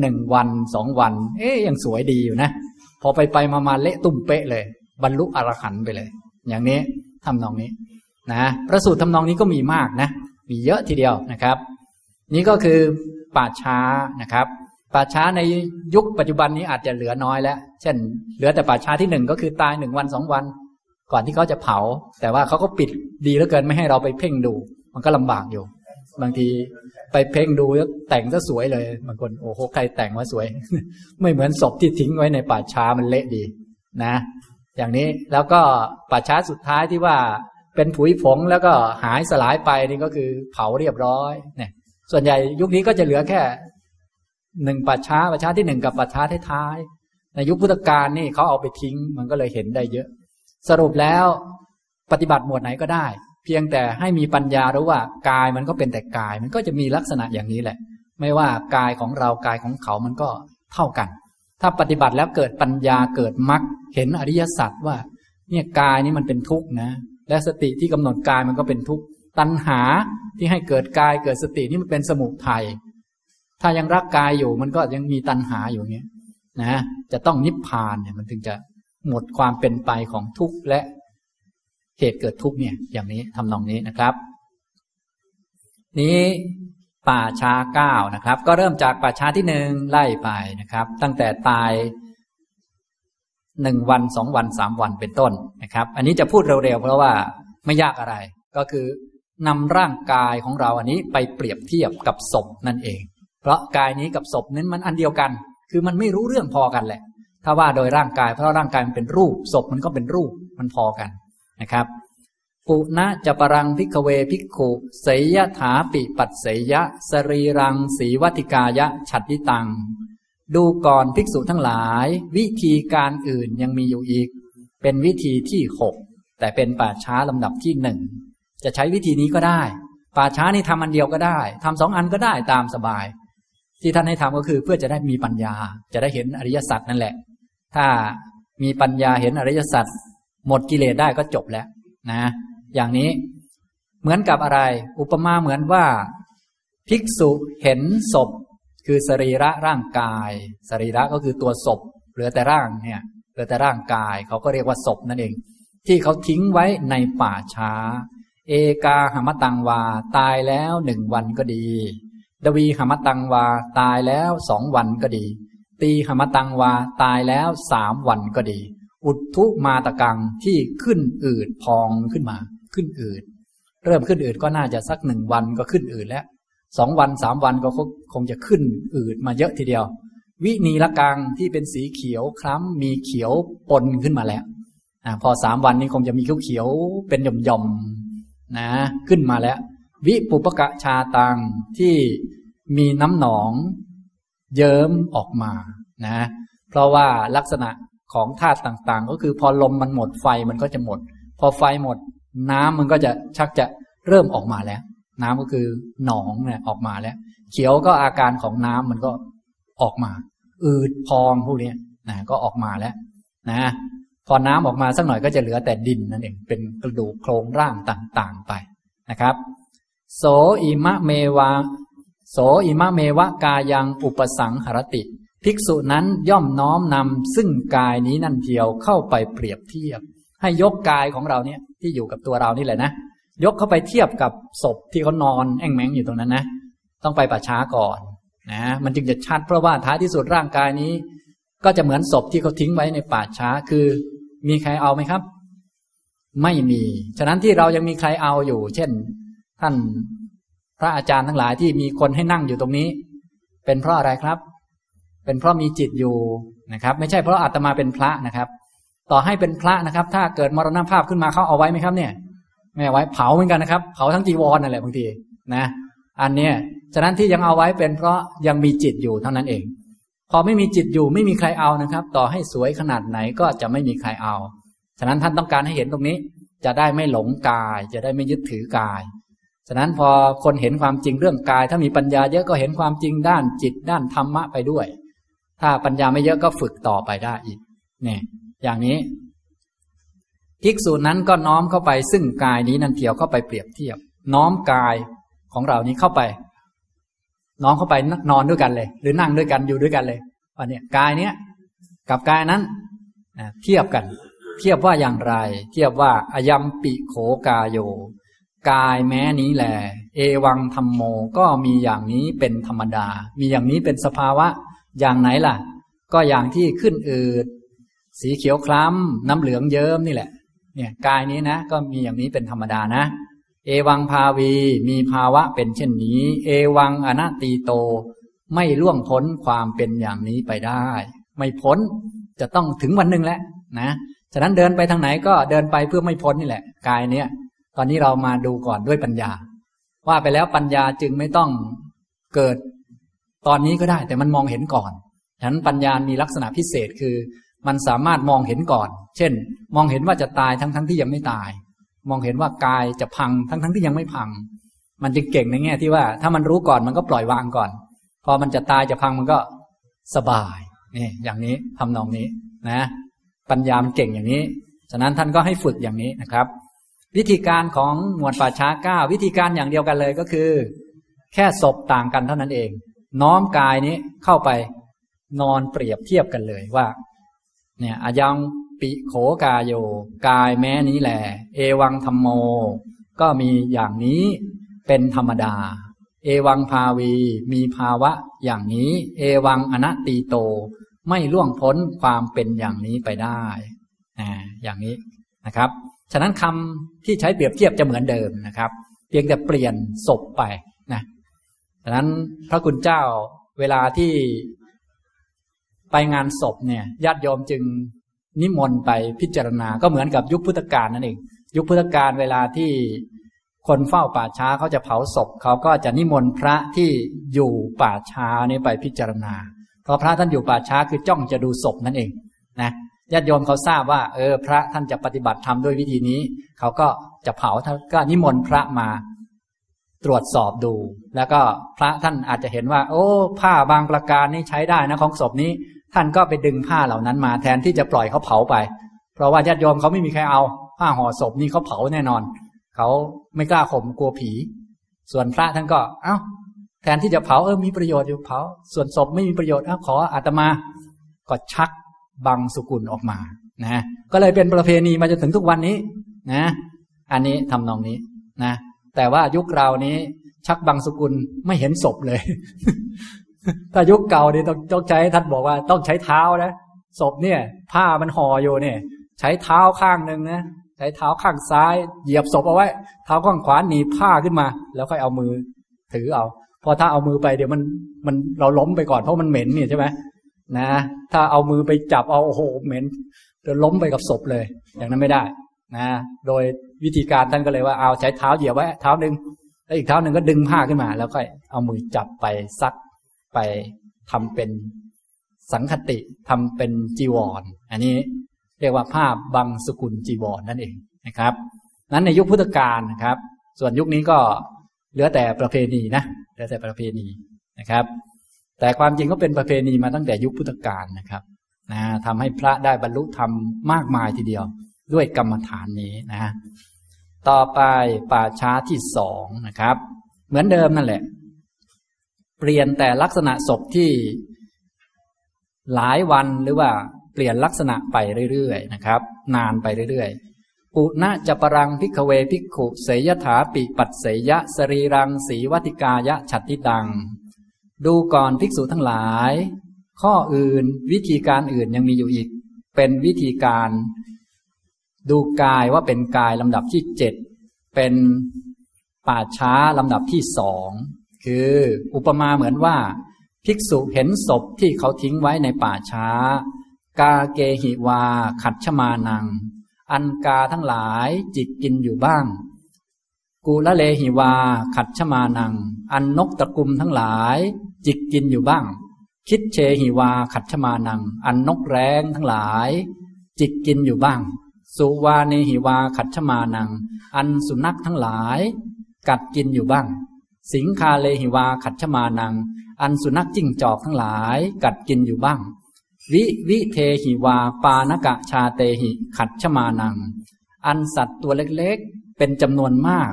หนึ่งวันสองวัน เอ๊ยยังสวยดีอยู่นะพอไปไปมามาเละตุ้มเป๊ะเลย บรรลุอรหันต์ไปเลย อย่างนี้ทำนองนี้นะพระสูตรทำนองนี้ก็มีมากนะ มีเยอะทีเดียวนะครับ นี่ก็คือป่าช้านะครับ ป่าช้าในยุคปัจจุบันนี้อาจจะเหลือน้อยแล้ว เช่น เหลือแต่ป่าช้าที่หนึ่งก็คือตายหนึ่งวันสองวัน ก่อนที่เขาจะเผา แต่ว่าเขาก็ปิดดีเหลือเกินไม่ให้เราไปเพ่งดู มันก็ลำบากอยู่ บางทีไปเพ่งดูแล้วแต่งซะสวยเลยบางคนโอ้โหใครแต่งว่าสวย ไม่เหมือนศพที่ทิ้งไว้ในป่าช้ามันเละดี นะ อย่างนี้แล้วก็ป่าช้าสุดท้ายที่ว่าเป็นผุยผงแล้วก็หายสลายไปนี่ก็คือเผาเรียบร้อยเนี่ยส่วนใหญ่ยุคนี้ก็จะเหลือแค่ หนึ่งป่าช้าป่าช้าที่หนึ่งกับป่าช้าท้ายๆในยุคพุทธกาลนี่เขาเอาไปทิ้ง มันก็เลยเห็นได้เยอะ สรุปแล้ว ปฏิบัติหมวดไหนก็ได้ เพียงแต่ให้มีปัญญารู้ว่ากายมันก็เป็นแต่กาย มันก็จะมีลักษณะอย่างนี้แหละ ไม่ว่ากายของเรากายของเขามันก็เท่ากัน ถ้าปฏิบัติแล้วเกิดปัญญาเกิดมรรคเห็นอริยสัจว่า เนี่ยกายนี้มันเป็นทุกข์นะ และสติที่กำหนดกายมันก็เป็นทุกข์ตัณหาที่ให้เกิดกายเกิดสตินี่มันเป็นสมุทัย ถ้ายังรักกายอยู่มันก็ยังมีตัณหาอยู่เงี้ยนะจะต้องนิพพานเนี่ยมันถึงจะหมดความเป็นไปของทุกข์และเหตุเกิดทุกข์เนี่ย อย่างนี้ทำนองนี้นะครับ นี้ป่าช้าเก้านะครับ ก็เริ่มจากป่าช้าที่หนึ่งไล่ไปนะครับ ตั้งแต่ตายหนึ่งวันสองวันสามวันเป็นต้นนะครับ อันนี้จะพูดเร็วๆเพราะว่าไม่ยากอะไร ก็คือนำร่างกายของเราอันนี้ไปเปรียบเทียบกับศพนั่นเอง เพราะกายนี้กับศพนั้นมันอันเดียวกัน คือมันไม่รู้เรื่องพอกันแหละ ถ้าว่าโดยร่างกายเพราะร่างกายมันเป็นรูปศพมันก็เป็นรูปมันพอกันนะครับปุณะจะปรังพิกเวพิกขุเสยถาปิปัสเสยะ สรีรังสีวัติกายะฉัตติตัง ดูก่อนภิกษุทั้งหลาย วิธีการอื่นยังมีอยู่อีก เป็นวิธีที่หกแต่เป็นป่าช้าลำดับที่หนึ่งจะใช้วิธีนี้ก็ได้ ป่าช้านี่ทำอันเดียวก็ได้ทำสองอันก็ได้ตามสบาย ที่ท่านให้ทำก็คือเพื่อจะได้มีปัญญา จะได้เห็นอริยสัจนั่นแหละ ถ้ามีปัญญาเห็นอริยสัจหมดกิเลสได้ก็จบแล้วนะ อย่างนี้เหมือนกับอะไร อุปมาเหมือนว่า ภิกษุเห็นศพ คือสรีระร่างกายสรีระก็คือตัวศพ เหลือแต่ร่างเนี่ยเหลือแต่ร่างกายเขาก็เรียกว่าศพนั่นเอง ที่เขาทิ้งไว้ในป่าช้า เอกาหมตังวา ตายแล้วหนึ่งวันก็ดี ดวีหมตังวาตายแล้วสองวันก็ดี ตีหมตังวาตายแล้วสามวันก็ดี อุดทุมาตะกังที่ขึ้นอืดพองขึ้นมา ขึ้นอืดเริ่มขึ้นอืดก็น่าจะสักหนึ่งวันก็ขึ้นอืดแล้วสองวันสามวันก็คงจะขึ้นอืดมาเยอะทีเดียว วินีละกังที่เป็นสีเขียวคล้ำมีเขียวปนขึ้นมาแล้วอพอสามวันนี้คงจะมีเขียวเขียวเป็นหย่อมหย่อมนะ ขึ้นมาแล้ว วิปุปกะชาตังที่มีน้ำหนอง เยิ้มออกมานะ เพราะว่าลักษณะของธาตุต่างๆ ก็คือพอลมมันหมดไฟมันก็จะหมด พอไฟหมด น้ำมันก็จะชักจะเริ่มออกมาแล้ว น้ำก็คือหนองเนี่ยออกมาแล้ว เขียวก็อาการของน้ำมันก็ออกมา อืดพองพวกนี้นะก็ออกมาแล้ว นะ พอน้ำออกมาสักหน่อยก็จะเหลือแต่ดินนั่นเองเป็นกระดูกโครงร่างต่างๆไปนะครับ โสอิมะเมวะโสอิมะเมวะกายังอุปสังหรติ ภิกษุนั้นย่อมน้อมนำซึ่งกายนี้นั่นเทียวเข้าไปเปรียบเทียบ ให้ยกกายของเราเนี่ยที่อยู่กับตัวเรานี่แหละนะ ยกเข้าไปเทียบกับศพที่เขานอนแอ่งแมงอยู่ตรงนั้นนะ ต้องไปป่าช้าก่อนนะมันจึงจะชัดเพราะว่าท้ายที่สุดร่างกายนี้ ก็จะเหมือนศพที่เขาทิ้งไว้ในป่าช้าคือ มีใครเอาไหมครับ ไม่มี ฉะนั้นที่เรายังมีใครเอาอยู่ เช่น ท่านพระอาจารย์ทั้งหลายที่มีคนให้นั่งอยู่ตรงนี้ เป็นเพราะอะไรครับ เป็นเพราะมีจิตอยู่นะครับ ไม่ใช่เพราะอาตมาเป็นพระนะครับ ต่อให้เป็นพระนะครับ ถ้าเกิดมรณภาพขึ้นมาเขาเอาไว้ไหมครับ เนี่ย ไม่เอาไว้เผาเหมือนกันนะครับ เผาทั้งจีวรนั่นแหละบางทีนะ อันเนี้ยฉะนั้นที่ยังเอาไว้เป็นเพราะยังมีจิตอยู่เท่านั้นเอง พอไม่มีจิตอยู่ไม่มีใครเอานะครับ ต่อให้สวยขนาดไหนก็จะไม่มีใครเอา ฉะนั้นท่านต้องการให้เห็นตรงนี้ จะได้ไม่หลงกาย จะได้ไม่ยึดถือกาย ฉะนั้นพอคนเห็นความจริงเรื่องกาย ถ้ามีปัญญาเยอะก็เห็นความจริงด้านจิตด้านธรรมะไปด้วย ถ้าปัญญาไม่เยอะก็ฝึกต่อไปได้อีกเนี่ยอย่างนี้ภิกษุนั้นก็น้อมเข้าไปซึ่งกายนี้นั่นเทียวเข้าไปเปรียบเทียบ น้อมกายของเรานี้เข้าไป น้อมเข้าไปนอนด้วยกันเลย หรือนั่งด้วยกันอยู่ด้วยกันเลยว่าเนี่ยกายเนี้ยกับกายนั้นเทียบกัน เทียบว่าอย่างไร เทียบว่าอยัมปิโขกายโย กายแม้นี้แหละเอวังธรรมโมก็มีอย่างนี้เป็นธรรมดา มีอย่างนี้เป็นสภาวะ อย่างไหนล่ะ ก็อย่างที่ขึ้นอืดสีเขียวคล้ำน้ำเหลืองเยิ้มนี่แหละ เนี่ยกายนี้นะ ก็มีอย่างนี้เป็นธรรมดานะ เอวังภาวีมีภาวะเป็นเช่นนี้ เอวังอนัตตีโต ไม่ล่วงพ้นความเป็นอย่างนี้ไปได้ ไม่พ้นจะต้องถึงวันหนึ่งแหละนะ ฉะนั้นเดินไปทางไหนก็เดินไปเพื่อไม่พ้นนี่แหละ กายเนี้ย ตอนนี้เรามาดูก่อนด้วยปัญญา ว่าไปแล้วปัญญาจึงไม่ต้องเกิดตอนนี้ก็ได้ แต่มันมองเห็นก่อนฉะนั้นปัญญามีลักษณะพิเศษคือ มันสามารถมองเห็นก่อน เช่น มองเห็นว่าจะตายทั้งทั้งที่ยังไม่ตาย มองเห็นว่ากายจะพังทั้งทั้งที่ยังไม่พัง มันจึงเก่งในแง่ที่ว่า ถ้ามันรู้ก่อนมันก็ปล่อยวางก่อน พอมันจะตายจะพังมันก็สบายนี่อย่างนี้ทำนองนี้นะ ปัญญามเก่งอย่างนี้ ฉะนั้นท่านก็ให้ฝึกอย่างนี้นะครับ วิธีการของหมวดป่าช้าเก้าวิธีการอย่างเดียวกันเลยก็คือ แค่ศพต่างกันเท่านั้นเอง น้อมกายนี้เข้าไปนอนเปรียบเทียบกันเลยว่า เนี่ยอายังปิโขกายโยกายแม้นี้แหละเอวังธรรมโม ก็มีอย่างนี้เป็นธรรมดา เอวังภาวีมีภาวะอย่างนี้ เอวังอนัตตีโต ไม่ล่วงพ้นความเป็นอย่างนี้ไปได้นะอย่างนี้นะครับ ฉะนั้นคำที่ใช้เปรียบเทียบจะเหมือนเดิมนะครับ เพียงแต่เปลี่ยนศพไปนะฉะนั้นพระคุณเจ้าเวลาที่ไปงานศพเนี่ยญาติโยมจึงนิมนต์ไปพิจารณาก็เหมือนกับยุคพุทธกาลนั่นเองยุคพุทธกาลเวลาที่คนเฝ้าป่าช้าเขาจะเผาศพเขาก็จะนิมนต์พระที่อยู่ป่าช้านี้ไปพิจารณา เพราะพระท่านอยู่ป่าช้าคือจ้องจะดูศพนั่นเองนะ ญาติโยมเขาทราบว่า เออ พระท่านจะปฏิบัติธรรมด้วยวิธีนี้ เขาก็จะเผาท่านก็นิมนต์พระมา ตรวจสอบดู แล้วก็พระท่านอาจจะเห็นว่า โอ้ ผ้าบางประการนี้ใช้ได้นะของศพนี้ ท่านก็ไปดึงผ้าเหล่านั้นมาแทนที่จะปล่อยเขาเผาไป เพราะว่าญาติโยมเขาไม่มีใครเอา ผ้าห่อศพนี่เขาเผาแน่นอน เขาไม่กล้าข่มกลัวผี ส่วนพระท่านก็ เอ้า แทนที่จะเผาเออมีประโยชน์อยู่เผา ส่วนศพไม่มีประโยชน์เอ้าขออาตมาก็ชัก บังสุกุลออกมานะก็เลยเป็นประเพณีมาจนถึงทุกวันนี้นะอันนี้ทำนองนี้นะแต่ว่ายุคเรานี้ชักบังสุกุลไม่เห็นศพเลย ถ้ายุคเก่านี่ต้องต้องใช้ท่านบอกว่าต้องใช้เท้านะศพเนี่ย ผ้ามันห่ออยู่เนี่ย ใช้เท้าข้างหนึ่งนะใช้เท้าข้างซ้าย เหยียบศพเอาไว้ เท้าข้างขวาหนีผ้าขึ้นมา แล้วค่อยเอามือถือเอาพอถ้าเอามือไปเดี๋ยวมันมันเราล้มไปก่อนเพราะมันเหม็นเนี่ยใช่ไหม นะ ถ้าเอามือไปจับเอาโอ้โหเหม็นจะล้มไปกับศพเลย อย่างนั้นไม่ได้ นะ โดยวิธีการท่านก็เลยว่าเอาใช้เท้าเหยียบไว้เท้าหนึ่งแล้วอีกเท้าหนึ่งก็ดึงผ้าขึ้นมา แล้วก็เอามือจับไปซักไปทำเป็นสังคติทำเป็นจีวรออันนี้เรียกว่าผ้าบังสกุลจีวรนนั่นเองนะครับ นั้นในยุคพุทธกาลนะครับ ส่วนยุคนี้ก็เหลือแต่ประเพณีนะเหลือแต่ประเพณีนะครับ แต่ความจริงก็เป็นประเพณีมาตั้งแต่ยุคพุทธกาลนะครับนะทำให้พระได้บรรลุธรรมมากมายทีเดียว ด้วยกรรมฐานนี้นะ ต่อไปป่าช้าที่สองนะครับ เหมือนเดิมนั่นแหละ เปลี่ยนแต่ลักษณะศพที่หลายวันหรือว่าเปลี่ยนลักษณะไปเรื่อยๆนะครับ นานไปเรื่อยๆปุณะจะปรังพิกเวพิกขุเสยถาปิปัตเสยะสรีรังสีวัติกายะฉัตติตัง ดูก่อนภิกษุทั้งหลาย ข้ออื่นวิธีการอื่นยังมีอยู่อีก เป็นวิธีการ ดูกายว่าเป็นกายลำดับที่เจ็ดเป็นป่าช้าลำดับที่สองคืออุปมาเหมือนว่า ภิกษุเห็นศพที่เขาทิ้งไว้ในป่าช้า กาเกหิวา ขัดชมานัง อันกาทั้งหลายจิกกินอยู่บ้าง กูละเลหิวา ขัดชมานัง อันนกตะกุมทั้งหลาย จิกกินอยู่บ้าง คิดเชหิวา ขัดชมานัง อันนกแร้งทั้งหลาย จิกกินอยู่บ้าง สุวาเนหิวา ขัดชมานัง อันสุนัขทั้งหลาย กัดกินอยู่บ้าง สิงคาเลหิวา ขัดชมานัง อันสุนัขจิ้งจอกทั้งหลาย กัดกินอยู่บ้าง วิวิเทหิวา ปานกะชาเตหิ ขัดชมานัง อันสัตว์ตัวเล็กๆ เป็นจำนวนมาก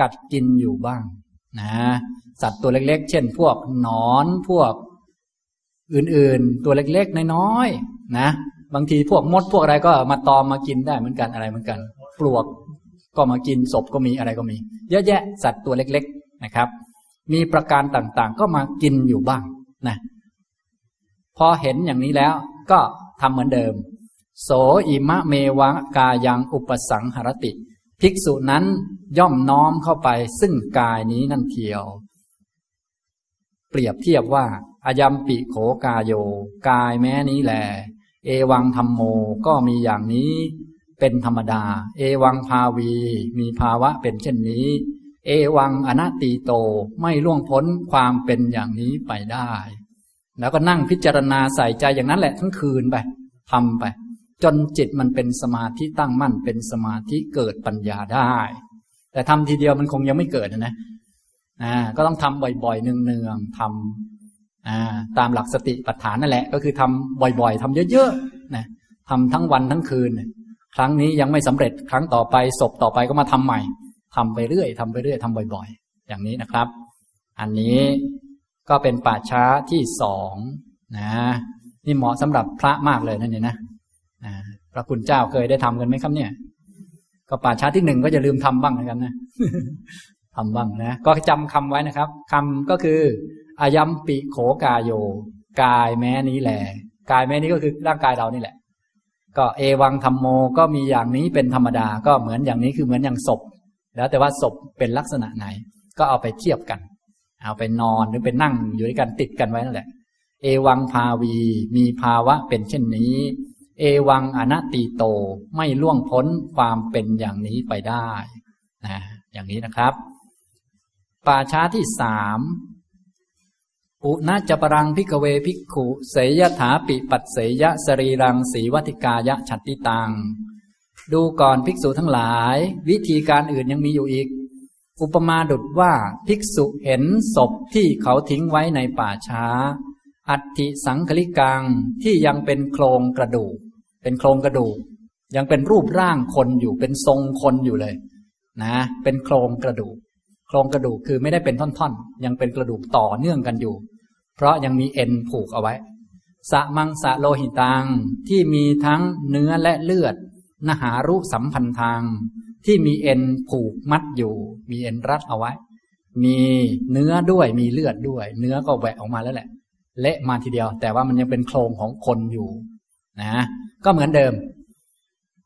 กัดกินอยู่บ้างนะสัตว์ตัวเล็ก ๆ เช่น พวกหนอนพวก อื่นๆ ตัวเล็กๆน้อยๆนะบางทีพวกมดพวกอะไรก็มาตอมมากินได้เหมือนกันอะไรเหมือนกัน ปลวกก็มากินศพก็มีอะไรก็มี เยอะแยะสัตว์ตัวเล็ก ๆนะครับ มีประการต่างๆ ก็มากินอยู่บ้างนะพอเห็นอย่างนี้แล้ว ก็ทำเหมือนเดิม โสอิมะเมวะกายังอุปสังหรติ ภิกษุนั้นย่อมน้อมเข้าไปซึ่งกายนี้นั่นเทียว เปรียบเทียบว่าอายัมปิโขกายโย กายแม้นี้แหลเอวังธรรมโมก็มีอย่างนี้เป็นธรรมดา เอวังภาวี มีภาวะเป็นเช่นนี้ เอวังอนัตติโตไม่ล่วงพ้นความเป็นอย่างนี้ไปได้ แล้วก็นั่งพิจารณาใส่ใจอย่างนั้นแหละทั้งคืนไปทำไป จนจิตมันเป็นสมาธิตั้งมั่นเป็นสมาธิเกิดปัญญาได้ แต่ทำทีเดียวมันคงยังไม่เกิดนะอ่าก็ต้องทำบ่อยๆเนืองๆทำอ่าตามหลักสติปัฏฐานนั่นแหละ ก็คือทำบ่อยๆทำเยอะๆนะทำทั้งวันทั้งคืน ครั้งนี้ยังไม่สำเร็จครั้งต่อไปศพต่อไปก็มาทำใหม่ทำไปเรื่อยทำไปเรื่อยทำบ่อย ๆ อย่างนี้นะครับ อันนี้ก็เป็นป่าช้าที่สองนะนี่เหมาะสำหรับพระมากเลยนั่นนี่ นะพระคุณเจ้าเคยได้ทำกันไหมครับเนี่ย ก็ป่าช้าที่หนึ่งก็จะลืมทำบ้างเหมือนกันนะทำบ้างนะ ก็จำคำไว้นะครับคำก็คืออายัมปิโขกายโย กายแม้นี้แหละกายแม้นี้ก็คือร่างกายเรานี่แหละ ก็เอวังธรรมโมก็มีอย่างนี้เป็นธรรมดา ก็เหมือนอย่างนี้คือเหมือนอย่างศพ แล้วแต่ว่าศพเป็นลักษณะไหน ก็เอาไปเทียบกัน เอาไปนอนหรือไปนั่งอยู่ด้วยกันติดกันไว้นั่นแหละ เอวังภาวี มีภาวะเป็นเช่นนี้ เอวังอะนะตีโตไม่ล่วงพ้นความเป็นอย่างนี้ไปได้นะอย่างนี้นะครับ ป่าช้าที่สามปุนะ จะปะรัง ภิกขะเว ภิกขุ เสยยะถาปิปัสเสยยะ สะรีรังสีวะถิกายะฉัฑฑิตัง ดูก่อนภิกษุทั้งหลาย วิธีการอื่นยังมีอยู่อีก อุปมาดุจว่าภิกษุเห็นศพที่เขาทิ้งไว้ในป่าช้า อัฐิสังคลิกังที่ยังเป็นโครงกระดูก เป็นโครงกระดูก ยังเป็นรูปร่างคนอยู่เป็นทรงคนอยู่เลย นะ เป็นโครงกระดูก โครงกระดูกคือไม่ได้เป็นท่อนๆ ยังเป็นกระดูกต่อเนื่องกันอยู่ เพราะยังมีเอ็นผูกเอาไว้สะมังสะโลหิตังที่มีทั้งเนื้อและเลือดนหารุสัมพันธังที่มีเอ็นผูกมัดอยู่ มีเอ็นรัดเอาไว้ มีเนื้อด้วยมีเลือดด้วย เนื้อก็แหวกออกมาแล้วแหละ เละมาทีเดียว แต่ว่ามันยังเป็นโครงของคนอยู่นะก็เหมือนเดิม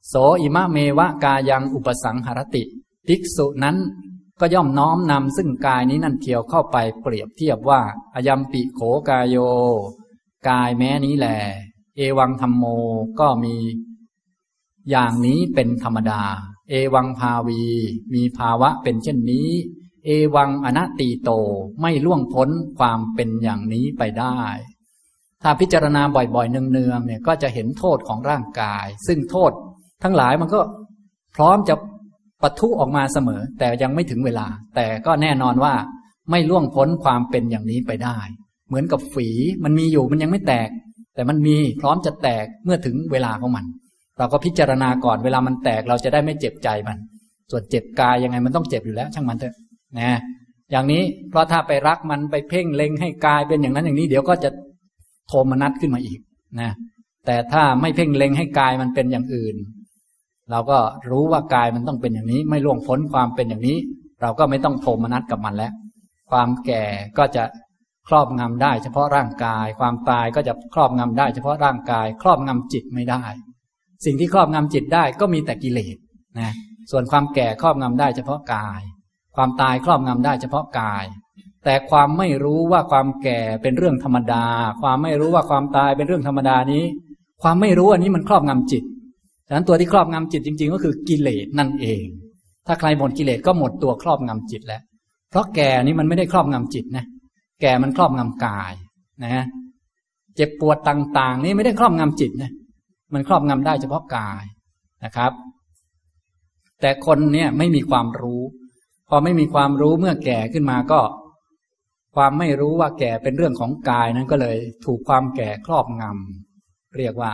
โสอิมะเมวะกายังอุปสังหรติ ภิกษุนั้นก็ย่อมน้อมนำซึ่งกายนี้นั่นเทียวเข้าไปเปรียบเทียบว่าอายัมปิโขกายโย กายแม้นี้แหลเอวังธรรมโมก็มี อย่างนี้เป็นธรรมดา เอวังภาวี มีภาวะเป็นเช่นนี้ เอวังอนัตติโตไม่ล่วงพ้นความเป็นอย่างนี้ไปได้ ถ้าพิจารณาบ่อยๆ เนืองๆเนี่ยก็จะเห็นโทษของร่างกาย ซึ่งโทษทั้งหลายมันก็พร้อมจะปะทุออกมาเสมอ แต่ยังไม่ถึงเวลา แต่ก็แน่นอนว่าไม่ล่วงพ้นความเป็นอย่างนี้ไปได้ เหมือนกับฝีมันมีอยู่มันยังไม่แตก แต่มันมีพร้อมจะแตกเมื่อถึงเวลาของมัน เราก็พิจารณาก่อนเวลามันแตกเราจะได้ไม่เจ็บใจมัน ส่วนเจ็บกายยังไงมันต้องเจ็บอยู่แล้ว ช่างมันเถอะ นะอย่างนี้เพราะถ้าไปรักมันไปเพ่งเล็งให้กายเป็นอย่างนั้นอย่างนี้ เดี๋ยวก็จะโทมนัดขึ้นมาอีกนะแต่ถ้าไม่เพ่งเล็งให้กายมันเป็นอย่างอื่น เราก็รู้ว่ากายมันต้องเป็นอย่างนี้ ไม่ล่วงพ้นความเป็นอย่างนี้ เราก็ไม่ต้องโทมนัสกับมันแล้ว ความแก่ก็จะครอบงำได้ เฉพาะร่างกาย ความตายก็จะครอบงำได้ เฉพาะร่างกาย ครอบงำจิตไม่ได้ สิ่งที่ครอบงำจิตได้ก็มีแต่กิเลสนะส่วนความแก่ครอบงำได้เฉพาะกาย ความตายครอบงำได้เฉพาะกาย แต่ความไม่รู้ว่าความแก่เป็นเรื่องธรรมดา ความไม่รู้ว่าความตายเป็นเรื่องธรรมดานี้ ความไม่รู้อันนี้มันครอบงำจิตฉะนั้นตัวที่ครอบงำจิตจริง ๆ ก็คือกิเลสนั่นเอง ถ้าใครหมดกิเลสก็หมดตัวครอบงำจิตแล้ว เพราะแก่นี้มันไม่ได้ครอบงำจิตนะ แก่มันครอบงำกายนะเจ็บปวดต่าง ๆ นี่ไม่ได้ครอบงำจิตนะ มันครอบงำได้เฉพาะกายนะครับ แต่คนเนี่ยไม่มีความรู้ พอไม่มีความรู้เมื่อแก่ขึ้นมาก็ ความไม่รู้ว่าแก่เป็นเรื่องของกายนั้นก็เลย ถูกความแก่ครอบงำเรียกว่า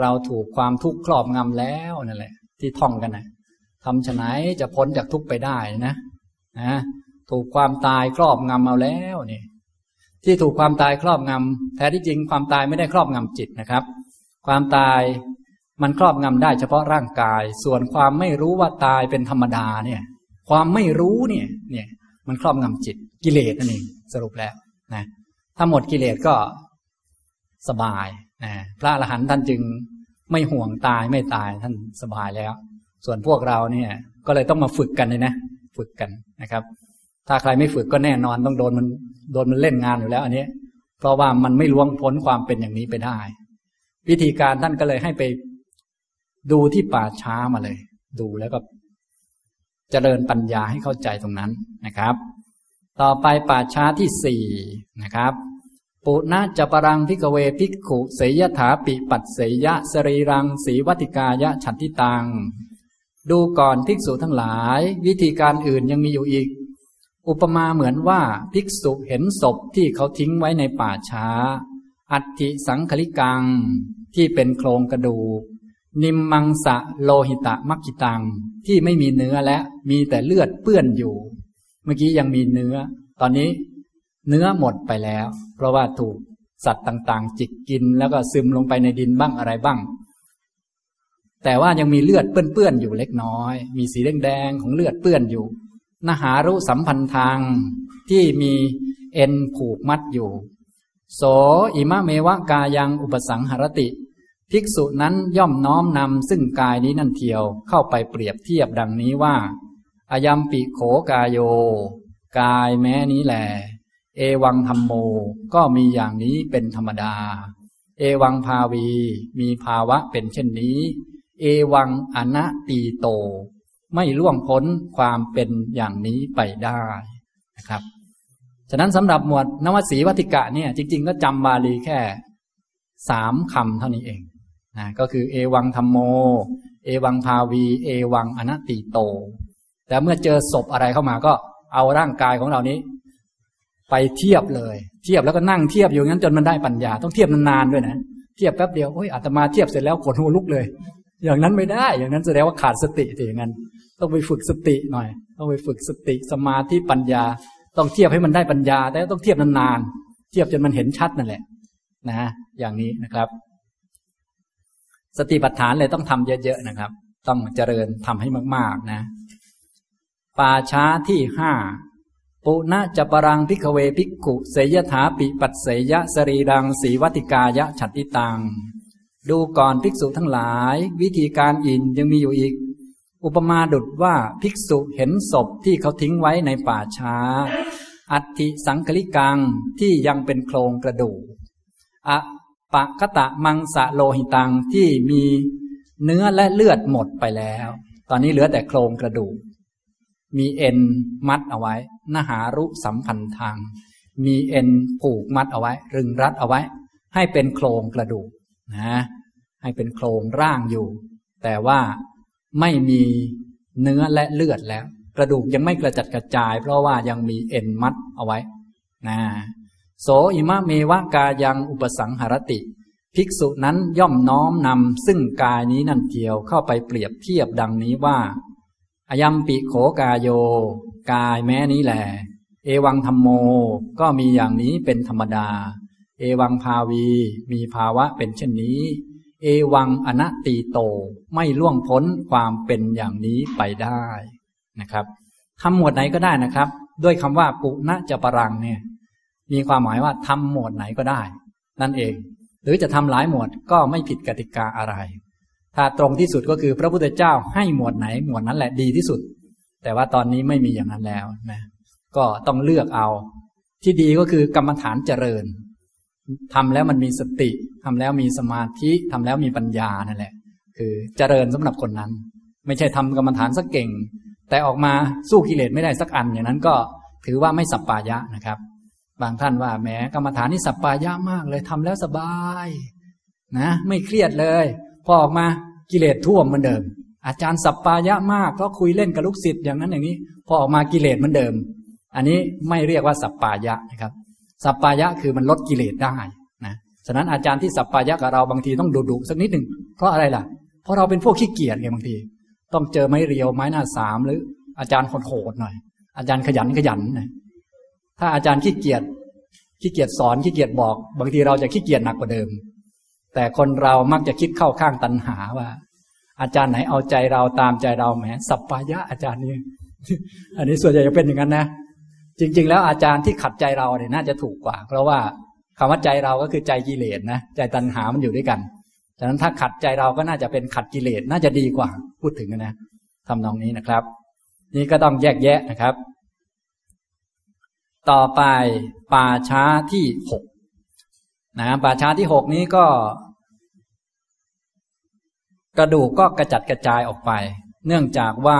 เราถูกความทุกข์ครอบงำแล้วนั่นแหละ ที่ท่องกันนะทำฉไหนจะพ้นจากทุกข์ไปได้นะนะถูกความตายครอบงำเอาแล้วนี่ที่ถูกความตายครอบงำแท้ที่จริงความตายไม่ได้ครอบงำจิตนะครับ ความตายมันครอบงำได้เฉพาะร่างกาย ส่วนความไม่รู้ว่าตายเป็นธรรมดาเนี่ย ความไม่รู้เนี่ย เนี่ย มันครอบงำจิตกิเลสนั่นเองสรุปแล้วนะถ้าหมดกิเลสก็สบายนะพระอรหันต์ท่านจึงไม่ห่วงตายไม่ตายท่านสบายแล้ว ส่วนพวกเราเนี่ย ก็เลยต้องมาฝึกกันเลยนะ ฝึกกันนะครับ ถ้าใครไม่ฝึกก็แน่นอนต้องโดนมันโดนมันเล่นงานอยู่แล้ว อันนี้ เพราะว่ามันไม่ล่วงพ้นความเป็นอย่างนี้ไปได้ วิธีการท่านก็เลยให้ไปดูที่ป่าช้ามาเลย ดูแล้วก็ เจริญปัญญาให้เข้าใจตรงนั้นนะครับ ต่อไปป่าช้าที่สี่นะครับปุณะจะปรังพิกเวพิกขุเสยถาปิปัตเสยะสรีรังสีวัติกายะฉันทิตัง ดูก่อนภิกษุทั้งหลาย วิธีการอื่นยังมีอยู่อีก อุปมาเหมือนว่าภิกษุเห็นศพที่เขาทิ้งไว้ในป่าช้า อัฐิสังคลิกังที่เป็นโครงกระดูก นิมมังสะโลหิตะมักกิตัง ที่ไม่มีเนื้อและมีแต่เลือดเปื้อนอยู่ เมื่อกี้ยังมีเนื้อ ตอนนี้เนื้อหมดไปแล้ว เพราะว่าถูกสัตว์ต่างๆ จิกกินแล้วก็ซึมลงไปในดินบ้างอะไรบ้าง แต่ว่ายังมีเลือดเปื้อนๆอยู่เล็กน้อย มีสีแดงๆของเลือดเปื้อนอยู่นหารุสัมพันธ์ทางที่มีเอ็นผูกมัดอยู่ โสอิมะเมวะกายังอุปสังหรติ ภิกษุนั้นย่อมน้อมนำซึ่งกายนี้นั่นเทียวเข้าไปเปรียบเทียบดังนี้ว่าอายัมปิโขกายโย กายแม้นี้แหลเอวังธรรมโมก็มีอย่างนี้เป็นธรรมดา เอวังภาวี มีภาวะเป็นเช่นนี้ เอวังอนัตีโต ไม่ล่วงพ้นความเป็นอย่างนี้ไปได้นะครับ ฉะนั้นสำหรับหมวดนวสีวถิกาเนี่ย จริง ๆ ก็จำบาลีแค่สามคำเท่านี้เอง นะก็คือเอวังธัมโม เอวังภาวี เอวังอะนะตีโต แต่เมื่อเจอศพอะไรเข้ามาก็เอาร่างกายของเรานี้ ไปเทียบเลย เทียบแล้วก็นั่งเทียบอยู่งั้นจนมันได้ปัญญา ต้องเทียบนานๆด้วยนะเทียบแป๊บเดียวโอ้ยอาตมาเทียบเสร็จแล้วขนหัวลุกเลย อย่างนั้นไม่ได้ อย่างนั้นแสดงว่าขาดสติอย่างนั้น ต้องไปฝึกสติหน่อย ต้องไปฝึกสติสมาธิปัญญา ต้องเทียบให้มันได้ปัญญา แต่ต้องเทียบนานๆเทียบจนมันเห็นชัดนั่นแหละ นะ อย่างนี้นะครับ สติปัฏฐานเลยต้องทำเยอะๆนะครับ ต้องเจริญทำให้มาก ๆนะ ป่าช้าที่ห้าปุนะจะปะรัง ภิกขะเว ภิกขุเสยยะถาปิปัสเสยยะ สะรีรังสีวะถิกายะฉัฑฑิตัง ดูก่อนภิกษุทั้งหลาย วิธีการอินยังมีอยู่อีก อุปมาดุดว่าภิกษุเห็นศพที่เขาทิ้งไว้ในป่าช้า อัติสังคลิกังที่ยังเป็นโครงกระดูกอะ ปะกะตะมังสะโลหิตังที่มีเนื้อและเลือดหมดไปแล้ว ตอนนี้เหลือแต่โครงกระดูก มีเอ็นมัดเอาไว้นหารุสัมพันธ์ทาง มีเอ็นผูกมัดเอาไว้ รึงรัดเอาไว้ ให้เป็นโครงกระดูกนะให้เป็นโครงร่างอยู่ แต่ว่าไม่มีเนื้อและเลือดแล้ว กระดูกยังไม่กระจัดกระจาย เพราะว่ายังมีเอ็นมัดเอาไว้นะ โสอิมะเมวะกายังอุปสังหรติ ภิกษุนั้นย่อมน้อมนำซึ่งกายนี้นั่นเกี่ยวเข้าไปเปรียบเทียบดังนี้ว่าอายัมปิโขกายโย กายแม้นี้แหลเอวังธรรมโมก็มีอย่างนี้เป็นธรรมดา เอวังภาวีมีภาวะเป็นเช่นนี้ เอวังอนัตติโตไม่ล่วงพ้นความเป็นอย่างนี้ไปได้นะครับทำหมวดไหนก็ได้นะครับ ด้วยคำว่าปุณะจะปรังเนี่ย มีความหมายว่าทำหมวดไหนก็ได้ นั่นเอง หรือจะทำหลายหมวดก็ไม่ผิดกติกาอะไร ถ้าตรงที่สุดก็คือพระพุทธเจ้าให้หมวดไหนหมวดนั้นแหละดีที่สุด แต่ว่าตอนนี้ไม่มีอย่างนั้นแล้วนะก็ต้องเลือกเอา ที่ดีก็คือกรรมฐานเจริญทำแล้วมันมีสติทำแล้วมีสมาธิทำแล้วมีปัญญานั่นแหละ คือเจริญสำหรับคนนั้น ไม่ใช่ทำกรรมฐานสักเก่ง แต่ออกมาสู้กิเลสไม่ได้สักอันอย่างนั้นก็ถือว่าไม่สัปปายะนะครับ บางท่านว่าแหมกรรมฐานนี่สัปปายะมากเลยทำแล้วสบาย นะ ไม่เครียดเลย พอออกมากิเลสท่วมเหมือนเดิม อาจารย์สัปปายะมากก็คุยเล่นกับลูกศิษย์อย่างนั้นอย่างนี้ พอออกมากิเลสเหมือนเดิม อันนี้ไม่เรียกว่าสัปปายะนะครับ สัปปายะคือมันลดกิเลสได้นะฉะนั้นอาจารย์ที่สัปปายะกับเราบางทีต้องดุดุสักนิดหนึ่งเพราะอะไรล่ะ เพราะเราเป็นพวกขี้เกียจไงบางที ต้องเจอไม้เรียวไม้หน้าสามหรืออาจารย์โหดๆหน่อย อาจารย์ขยันขยันนะ ถ้าอาจารย์ขี้เกียจขี้เกียจสอนขี้เกียจบอก บางทีเราจะขี้เกียจหนักกว่าเดิม แต่คนเรามักจะคิดเข้าข้างตัณหาว่า อาจารย์ไหนเอาใจเราตามใจเราแหมสัปปายะอาจารย์นี่อันนี้ส่วนใหญ่จะเป็นอย่างนั้นนะ จริง ๆ แล้วอาจารย์ที่ขัดใจเราเนี่ยน่าจะถูกกว่า เพราะว่าคำว่าใจเราก็คือใจกิเลสนะใจตัณหามันอยู่ด้วยกันฉะนั้นถ้าขัดใจเราก็น่าจะเป็นขัดกิเลสน่าจะดีกว่า พูดถึงนะทำนองนี้นะครับ นี่ก็ต้องแยกแยะนะครับ ต่อไปป่าช้าที่หกนะป่าช้าที่หกนี้ก็ กระดูกก็กระจัดกระจายออกไป เนื่องจากว่า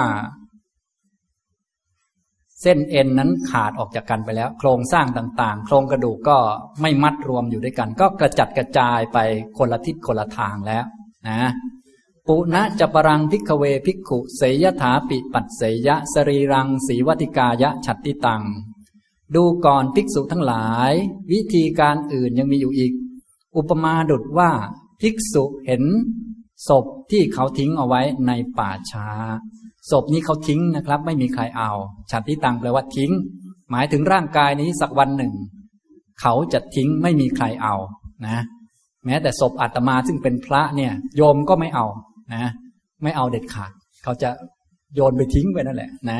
เส้นเอ็นนั้นขาดออกจากกันไปแล้ว โครงสร้างต่าง ๆ โครงกระดูกก็ไม่มัดรวมอยู่ด้วยกัน ก็กระจัดกระจายไปคนละทิศคนละทางแล้ว นะปุณะจะปรังพิกเวพิกขุ เสยถาปิปัสเสยะ สรีรัง สีวติกายะ ฉัตติตัง ดูก่อนภิกษุทั้งหลาย วิธีการอื่นยังมีอยู่อีก อุปมาดุดว่าภิกษุเห็น ศพที่เขาทิ้งเอาไว้ในป่าช้า ศพนี้เขาทิ้งนะครับ ไม่มีใครเอาฉัตติตังแปลว่าทิ้ง หมายถึงร่างกายนี้สักวันหนึ่ง เขาจะทิ้งไม่มีใครเอานะ แม้แต่ศพอาตมาซึ่งเป็นพระเนี่ย โยมก็ไม่เอานะ ไม่เอาเด็ดขาดเขาจะโยนไปทิ้งไปนั่นแหละ นะ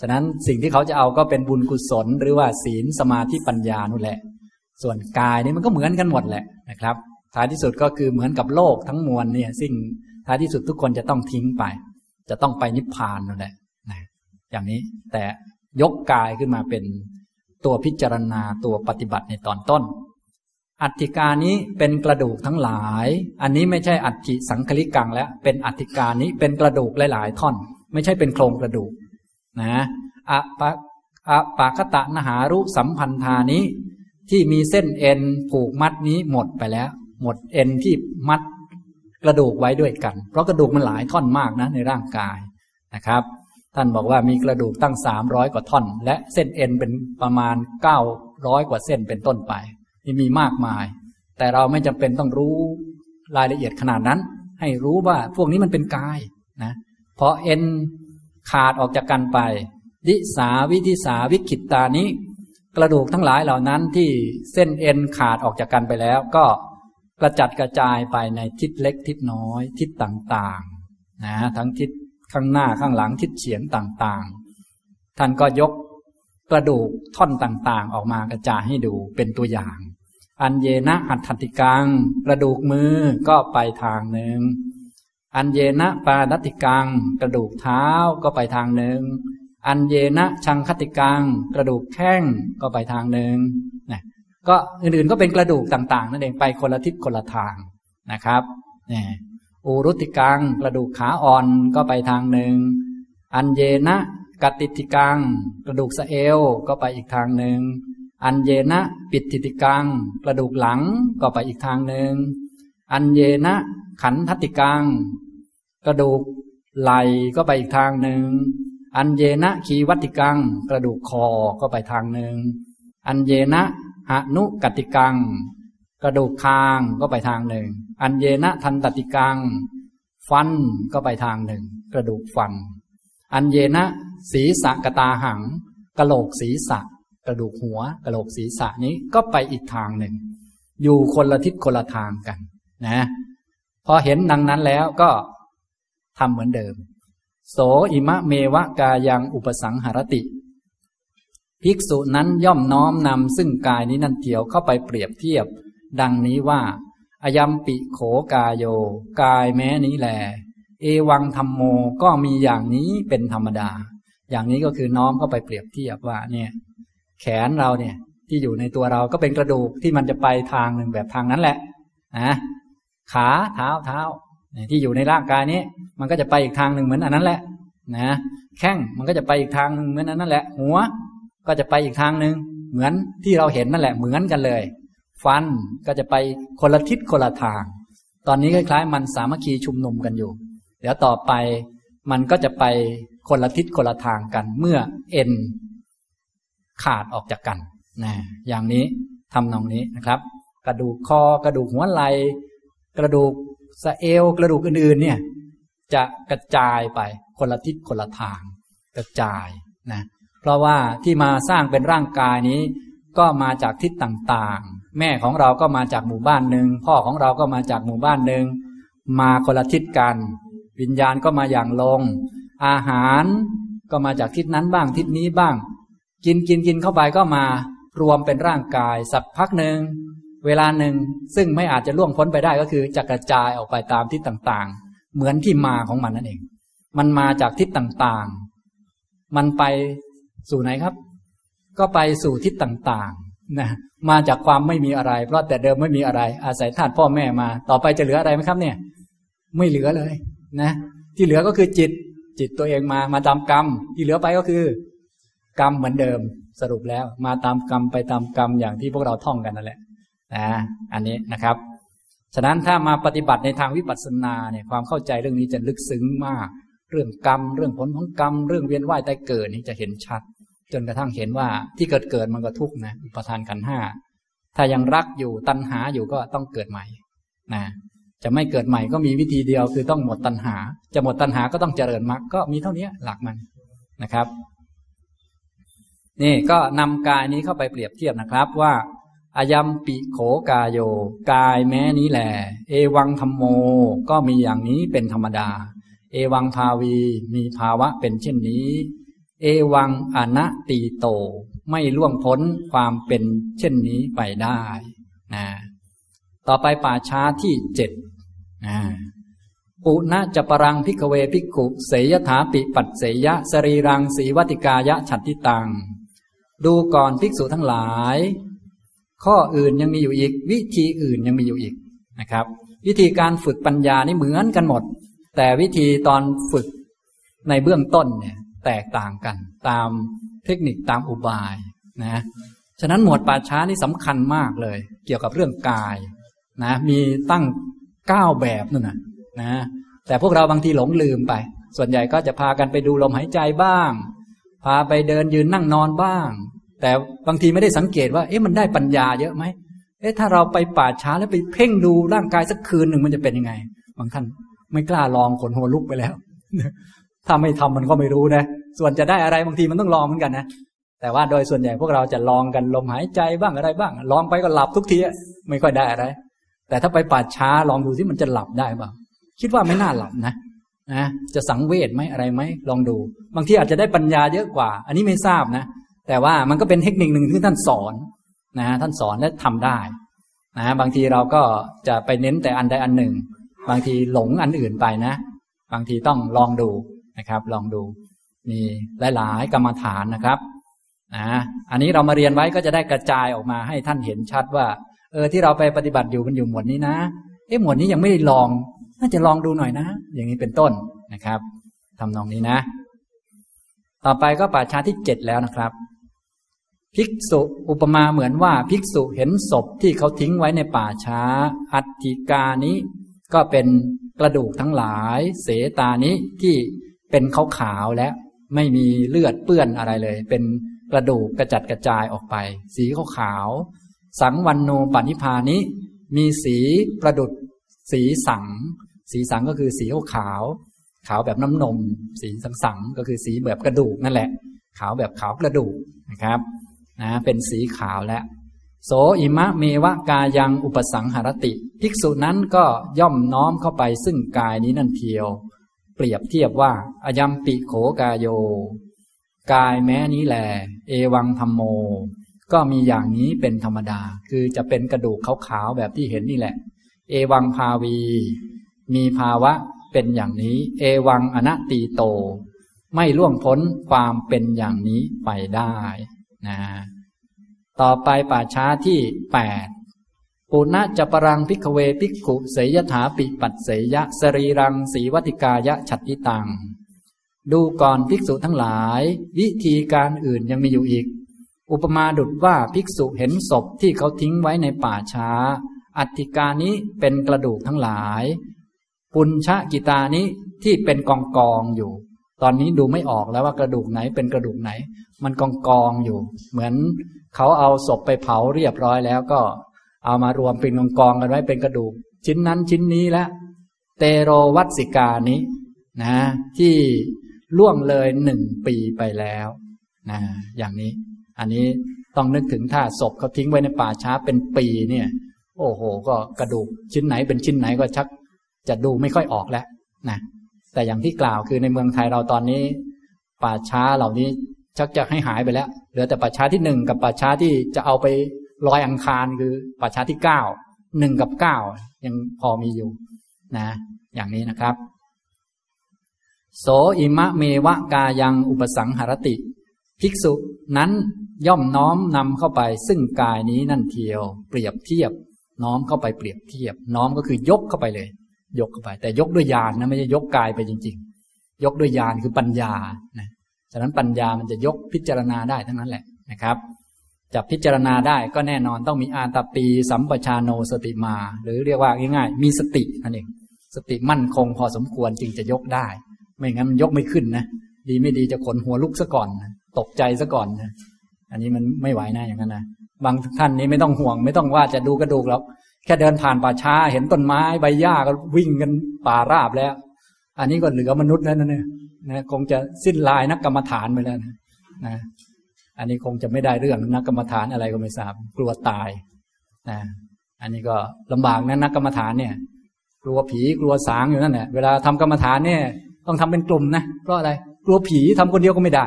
ฉะนั้นสิ่งที่เขาจะเอาก็เป็นบุญกุศล หรือว่าศีลสมาธิปัญญานู่นแหละ ส่วนกายนี่มันก็เหมือนกันหมดแหละนะครับ ท้ายที่สุดก็คือเหมือนกับโลกทั้งมวลเนี่ยสิ่งท้ายที่สุดทุกคนจะต้องทิ้งไป จะต้องไปนิพพานนั่นแหละนะอย่างนี้แต่ยกกายขึ้นมาเป็นตัวพิจารณาตัวปฏิบัติในตอนต้น อัฐิกานี้เป็นกระดูกทั้งหลาย อันนี้ไม่ใช่อัฐิสังคลิกังแล้วเป็นอัฐิกานี้เป็นกระดูกหลาย ๆ ท่อน ไม่ใช่เป็นโครงกระดูก นะอะปะอะปากตะนหารุสัมพันธานี้ ที่มีเส้นเอ็นผูกมัดนี้หมดไปแล้ว หมดเอ็นที่มัดกระดูกไว้ด้วยกัน เพราะกระดูกมันหลายท่อนมากนะในร่างกายนะครับ ท่านบอกว่ามีกระดูกตั้งสามร้อยกว่าท่อน และเส้นเอ็นเป็นประมาณเก้าร้อยกว่าเส้นเป็นต้นไปนี่มีมากมาย แต่เราไม่จำเป็นต้องรู้รายละเอียดขนาดนั้น ให้รู้ว่าพวกนี้มันเป็นกายนะพอเอ็น ขาดออกจากกันไป ดิสาวิธิสาวิคิตตานี้ กระดูกทั้งหลายเหล่านั้นที่เส้นเอ็นขาดออกจากกันไปแล้ว ก็กระจัดกระจายไปในทิศเล็กทิศน้อย ทิศต่างๆนะทั้งทิศข้างหน้าข้างหลังทิศเฉียงต่างๆ ท่านก็ยกกระดูกท่อนต่างๆ ออกมากระจายให้ดูเป็นตัวอย่าง อันเยนะอัตติกัง กระดูกมือก็ไปทางหนึ่ง อันเยนะปาดติกัง กระดูกเท้าก็ไปทางหนึ่ง อันเยนะชังคติกัง กระดูกแข้งก็ไปทางหนึ่งนะก็อื่นๆก็เป็นกระดูกต่าง ๆ นั่นเองไปคนละทิศคนละทางนะครับนี่อุรุติกัง กระดูกขาอ่อนก็ไปทางหนึ่ง อันเยนะกติติกัง กระดูกสะเอวก็ไปอีกทางหนึ่ง อันเยนะปิดติติกัง กระดูกหลังก็ไปอีกทางหนึ่ง อันเยนะ ขันทติกัง กระดูกไหลก็ไปอีกทางหนึ่ง อันเยนะขีวัติกัง กระดูกคอก็ไปทางหนึ่ง อันเยนะหนุกติกัง กระดูกคางก็ไปทางหนึ่ง อันเยนะทันตติกัง ฟันก็ไปทางหนึ่ง กระดูกฟัน อันเยนะศีรษะกตาหัง กระโหลกศีรษะกระดูกหัว กระโหลกศีรษะนี้ก็ไปอีกทางหนึ่ง อยู่คนละทิศคนละทางกัน นะพอเห็นดังนั้นแล้วก็ทำเหมือนเดิม โสอิมะเมวะกายังอุปสังหรติ ภิกษุนั้นย่อมน้อมนำซึ่งกายนี้นั่นเทียวเข้าไปเปรียบเทียบ ดังนี้ว่าอายัมปิโขกายโย กายแม้นี้แลเอวังธรรมโมก็มีอย่างนี้เป็นธรรมดา อย่างนี้ก็คือน้อมเข้าไปเปรียบเทียบว่าเนี่ย แขนเราเนี่ยที่อยู่ในตัวเราก็เป็นกระดูกที่มันจะไปทางหนึ่งแบบทางนั้นแหละนะ ขาเท้าเท้าที่อยู่ในร่างกายนี้ มันก็จะไปอีกทางหนึ่งเหมือนอันนั้นแหละ นะแข้งมันก็จะไปอีกทางหนึ่งเหมือนอันนั้นแหละ หัว ก็จะไปอีกทางหนึ่งเหมือนที่เราเห็นนั่นแหละ เหมือนกันเลย ฟันก็จะไปคนละทิศคนละทาง ตอนนี้คล้ายๆ มันสามัคคีชุมนุมกันอยู่ เดี๋ยวต่อไปมันก็จะไปคนละทิศคนละทางกัน เมื่อเอ็นขาดออกจากกันนะอย่างนี้ทำนองนี้นะครับ กระดูกคอกระดูกหัวไหล่ กระดูกสะเอวกระดูกอื่นๆ เนี่ย จะกระจายไปคนละทิศคนละทาง กระจายนะเพราะว่าที่มาสร้างเป็นร่างกายนี้ ก็มาจากทิศต่างๆ แม่ของเราก็มาจากหมู่บ้านหนึ่งพ่อของเราก็มาจากหมู่บ้านหนึ่งมาคนละทิศกัน วิญญาณก็มาอย่างลง อาหารก็มาจากทิศนั้นบ้างทิศนี้บ้าง กินกินกินเข้าไปก็มารวมเป็นร่างกาย สักพักหนึ่ง เวลาหนึ่งซึ่งไม่อาจจะล่วงพ้นไปได้ก็คือจะกระจายออกไปตามทิศต่างๆ เหมือนที่มาของมันนั่นเอง มันมาจากทิศต่างๆ มันไปสู่ไหนครับ ก็ไปสู่ทิศต่างๆนะมาจากความไม่มีอะไร เพราะแต่เดิมไม่มีอะไร อาศัยธาตุพ่อแม่มา ต่อไปจะเหลืออะไรไหมครับ เนี่ย ไม่เหลือเลยนะ ที่เหลือก็คือจิต จิตตัวเองมามาตามกรรม ที่เหลือไปก็คือกรรมเหมือนเดิมสรุปแล้ว มาตามกรรมไปตามกรรมอย่างที่พวกเราท่องกันนั่นแหละ นะอันนี้นะครับ ฉะนั้นถ้ามาปฏิบัติในทางวิปัสสนาเนี่ยความเข้าใจเรื่องนี้จะลึกซึ้งมาก เรื่องกรรม เรื่องผลของกรรม เรื่องเวียนว่ายตายเกิดนี่จะเห็นชัด จนกระทั่งเห็นว่าที่เกิดเกิดมันก็ทุกข์นะอุปทานขันห้าถ้ายังรักอยู่ตัณหาอยู่ก็ต้องเกิดใหม่นะจะไม่เกิดใหม่ก็มีวิธีเดียวคือต้องหมดตัณหา จะหมดตัณหาก็ต้องเจริญมรรคก็มีเท่านี้หลักมันนะครับ นี่ก็นำกายนี้เข้าไปเปรียบเทียบนะครับว่า อายัมปิโขกายโย กายแม้นี้แหลเอวังธรรมโมก็มีอย่างนี้เป็นธรรมดา เอวังภาวีมีภาวะเป็นเช่นนี้ เอวังอนัตติโต ไม่ล่วงพ้นความเป็นเช่นนี้ไปได้นะต่อไปป่าช้าที่เจ็ดนะปุณะจะปรังพิกเวพิกุเสยถาปิปัดเสยะสรีรังสีวัติกายะฉัตติตัง ดูก่อนภิกษุทั้งหลาย ข้ออื่นยังมีอยู่อีก วิธีอื่นยังมีอยู่อีกนะครับ วิธีการฝึกปัญญานี่เหมือนกันหมด แต่วิธีตอนฝึกในเบื้องต้นเนี่ยแตกต่างกัน ตามเทคนิคตามอุบายนะฉะนั้นหมวดป่าช้านี่สำคัญมากเลย เกี่ยวกับเรื่องกายนะมีตั้งเก้าแบบนั่นนะนะแต่พวกเราบางทีหลงลืมไป ส่วนใหญ่ก็จะพากันไปดูลมหายใจบ้าง พาไปเดินยืนนั่งนอนบ้าง แต่บางทีไม่ได้สังเกตว่า เอ๊ะมันได้ปัญญาเยอะไหมเอ๊ะถ้าเราไปป่าช้าแล้วไปเพ่งดูร่างกายสักคืนหนึ่งมันจะเป็นยังไง บางท่านไม่กล้าลองขนหัวลุกไปแล้ว ถ้าไม่ทำมันก็ไม่รู้นะ ส่วนจะได้อะไรบางทีมันต้องลองเหมือนกันนะ แต่ว่าโดยส่วนใหญ่พวกเราจะลองกันลมหายใจบ้างอะไรบ้าง ลองไปก็หลับทุกทีไม่ค่อยได้อะไร แต่ถ้าไปป่าช้าลองดูที่มันจะหลับได้บ้างคิดว่าไม่น่าหลับนะนะจะสังเวชไหมอะไรไหมลองดู บางทีอาจจะได้ปัญญาเยอะกว่า อันนี้ไม่ทราบนะ แต่ว่ามันก็เป็นเทคนิคหนึ่งที่ท่านสอนนะท่านสอนและทำได้นะบางทีเราก็จะไปเน้นแต่อันใดอันหนึ่ง บางทีหลงอันอื่นไปนะ บางทีต้องลองดูนะครับ ลองดู มีหลาย ๆ กรรมฐานนะครับนะอันนี้เรามาเรียนไว้ก็จะได้กระจายออกมาให้ท่านเห็นชัดว่า เออที่เราไปปฏิบัติอยู่มันอยู่หมวดนี้นะเอ๊ะหมวดนี้ยังไม่ได้ลอง น่าจะลองดูหน่อยนะ อย่างนี้เป็นต้นนะครับทำนองนี้นะ ต่อไปก็ป่าชาที่เจ็ดแล้วนะครับ ภิกษุอุปมาเหมือนว่าภิกษุเห็นศพที่เขาทิ้งไว้ในป่าช้า อัติกานี้ ก็เป็นกระดูกทั้งหลาย เสตานี้ที่เป็นขาวขาวและไม่มีเลือดเปื้อนอะไรเลย เป็นกระดูกกระจัดกระจายออกไป สีขาวขาวสังวันโนปนิพานี้มีสีประดุดสีสัง สีสังก็คือสีขาวขาวขาวแบบน้ำนม สีสังสังก็คือสีแบบกระดูกนั่นแหละ ขาวแบบขาวกระดูกนะครับ นะเป็นสีขาวแล้วโสอิมะเมวะกายังอุปสังหรติ ภิกษุนั้นก็ย่อมน้อมเข้าไปซึ่งกายนี้นั่นเทียว เปรียบเทียบว่าอายัมปิโขกายโย กายแม้นี้แหลเอวังธรรมโม ก็มีอย่างนี้เป็นธรรมดา คือจะเป็นกระดูกขาวๆแบบที่เห็นนี่แหละ เอวังภาวี มีภาวะเป็นอย่างนี้ เอวังอนัตติโต ไม่ล่วงพ้นความเป็นอย่างนี้ไปได้ นะต่อไปป่าช้าที่แปดปุณะจะปรังพิกเวพิกขุเสยถาปิปัตเสยะสรีรังสีวัติกายะฉัตติตัง ดูก่อนภิกษุทั้งหลาย วิธีการอื่นยังมีอยู่อีก อุปมาดุดว่าภิกษุเห็นศพที่เขาทิ้งไว้ในป่าช้า อัติกานี้เป็นกระดูกทั้งหลาย ปุญชะกิตานี้ที่เป็นกองกองอยู่ ตอนนี้ดูไม่ออกแล้วว่ากระดูกไหนเป็นกระดูกไหน มันกองกองอยู่ เหมือนเขาเอาศพไปเผาเรียบร้อยแล้วก็ เอามารวมเป็นกองกองกันไว้เป็นกระดูก ชิ้นนั้นชิ้นนี้แล้วเตโรวัตสิกานี้นะ ที่ล่วงเลยหนึ่งปีไปแล้วนะอย่างนี้ อันนี้ต้องนึกถึงถ้าศพเขาทิ้งไว้ในป่าช้าเป็นปีเนี่ย โอ้โห ก็กระดูกชิ้นไหนเป็นชิ้นไหนก็ชัก จะดูไม่ค่อยออกแล้วนะ แต่อย่างที่กล่าวคือในเมืองไทยเราตอนนี้ ป่าช้าเหล่านี้ชักจะให้หายไปแล้ว เหลือแต่ป่าช้าที่หนึ่งกับป่าช้าที่จะเอาไปลอยอังคารคือป่าช้าที่เก้าหนึ่งกับเก้ายังพอมีอยู่นะ อย่างนี้นะครับ โสอิมะเมวะกายังอุปสังหรติ ภิกษุนั้นย่อมน้อมนำเข้าไปซึ่งกายนี้นั่นเทียว เปรียบเทียบ น้อมเข้าไปเปรียบเทียบ น้อมก็คือยกเข้าไปเลย ยกเข้าไป แต่ยกด้วยญาณนะไม่ใช่ยกกายไปจริง ๆ ยกด้วยญาณคือปัญญานะฉะนั้นปัญญามันจะยกพิจารณาได้ทั้งนั้นแหละนะครับจะพิจารณาได้ก็แน่นอนต้องมีอาตปีสัมปชาโนสติมา หรือเรียกว่าง่ายๆมีสตินั่นเองสติมั่นคงพอสมควรจึงจะยกได้ ไม่งั้นมันยกไม่ขึ้นนะดีไม่ดีจะขนหัวลุกซะก่อนตกใจซะก่อนนะอันนี้มันไม่ไหวนะอย่างนั้นนะบางท่านนี้ไม่ต้องห่วง ไม่ต้องว่าจะดูกระดูกแล้ว แค่เดินผ่านป่าช้าเห็นต้นไม้ใบหญ้าก็วิ่งกันป่าราบแล้ว อันนี้ก็เหลือมนุษย์แล้วนะเนี่ยนะคงจะสิ้นลายนักกรรมฐานไปแล้วนะนะอันนี้คงจะไม่ได้เรื่องนักกรรมฐานอะไรก็ไม่ทราบกลัวตายนะอันนี้ก็ลำบากนะนักกรรมฐานเนี่ย กลัวผีกลัวสางอยู่นั่นแหละเวลาทำกรรมฐานเนี่ย ต้องทำเป็นกลุ่มนะเพราะอะไรกลัวผีทำคนเดียวก็ไม่ได้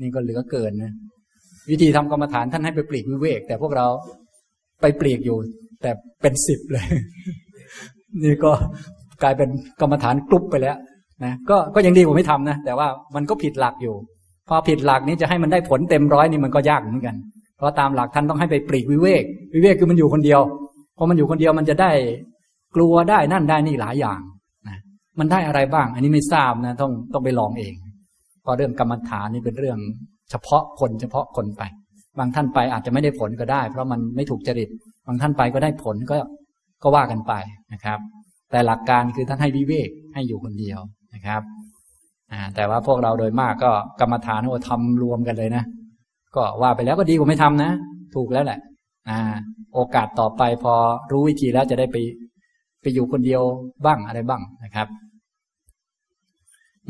นี่ก็เหลือเกินนะวิธีทำกรรมฐานท่านให้ไปปลีกวิเวก แต่พวกเราไปปลีกอยู่ แต่เป็นสิบเลย นี่ก็กลายเป็นกรรมฐานกลุ่มไปแล้วนะก็ก็ยังดีกว่าไม่ทำนะ แต่ว่ามันก็ผิดหลักอยู่ พอผิดหลักนี้จะให้มันได้ผลเต็มร้อยนี่มันก็ยากเหมือนกัน เพราะตามหลักท่านต้องให้ไปปลีกวิเวก วิเวกคือมันอยู่คนเดียวพอมันอยู่คนเดียวมันจะได้กลัวได้นั่นได้นี่หลายอย่างนะมันได้อะไรบ้าง อันนี้ไม่ทราบนะ ต้องต้องไปลองเองเพราะเรื่องกรรมฐานนี่เป็นเรื่องเฉพาะคนเฉพาะคนไป บางท่านไปอาจจะไม่ได้ผลก็ได้ เพราะมันไม่ถูกจริต บางท่านไปก็ได้ผลก็ก็ว่ากันไปนะครับ แต่หลักการคือท่านให้วิเวกให้อยู่คนเดียวนะครับแต่ว่าพวกเราโดยมากก็กรรมฐานโอ้ทำรวมกันเลยนะ ก็ว่าไปแล้วก็ดีกว่าไม่ทำนะ ถูกแล้วแหละโอกาสต่อไปพอรู้วิธีแล้วจะได้ไปไปอยู่คนเดียวบ้างอะไรบ้างนะครับ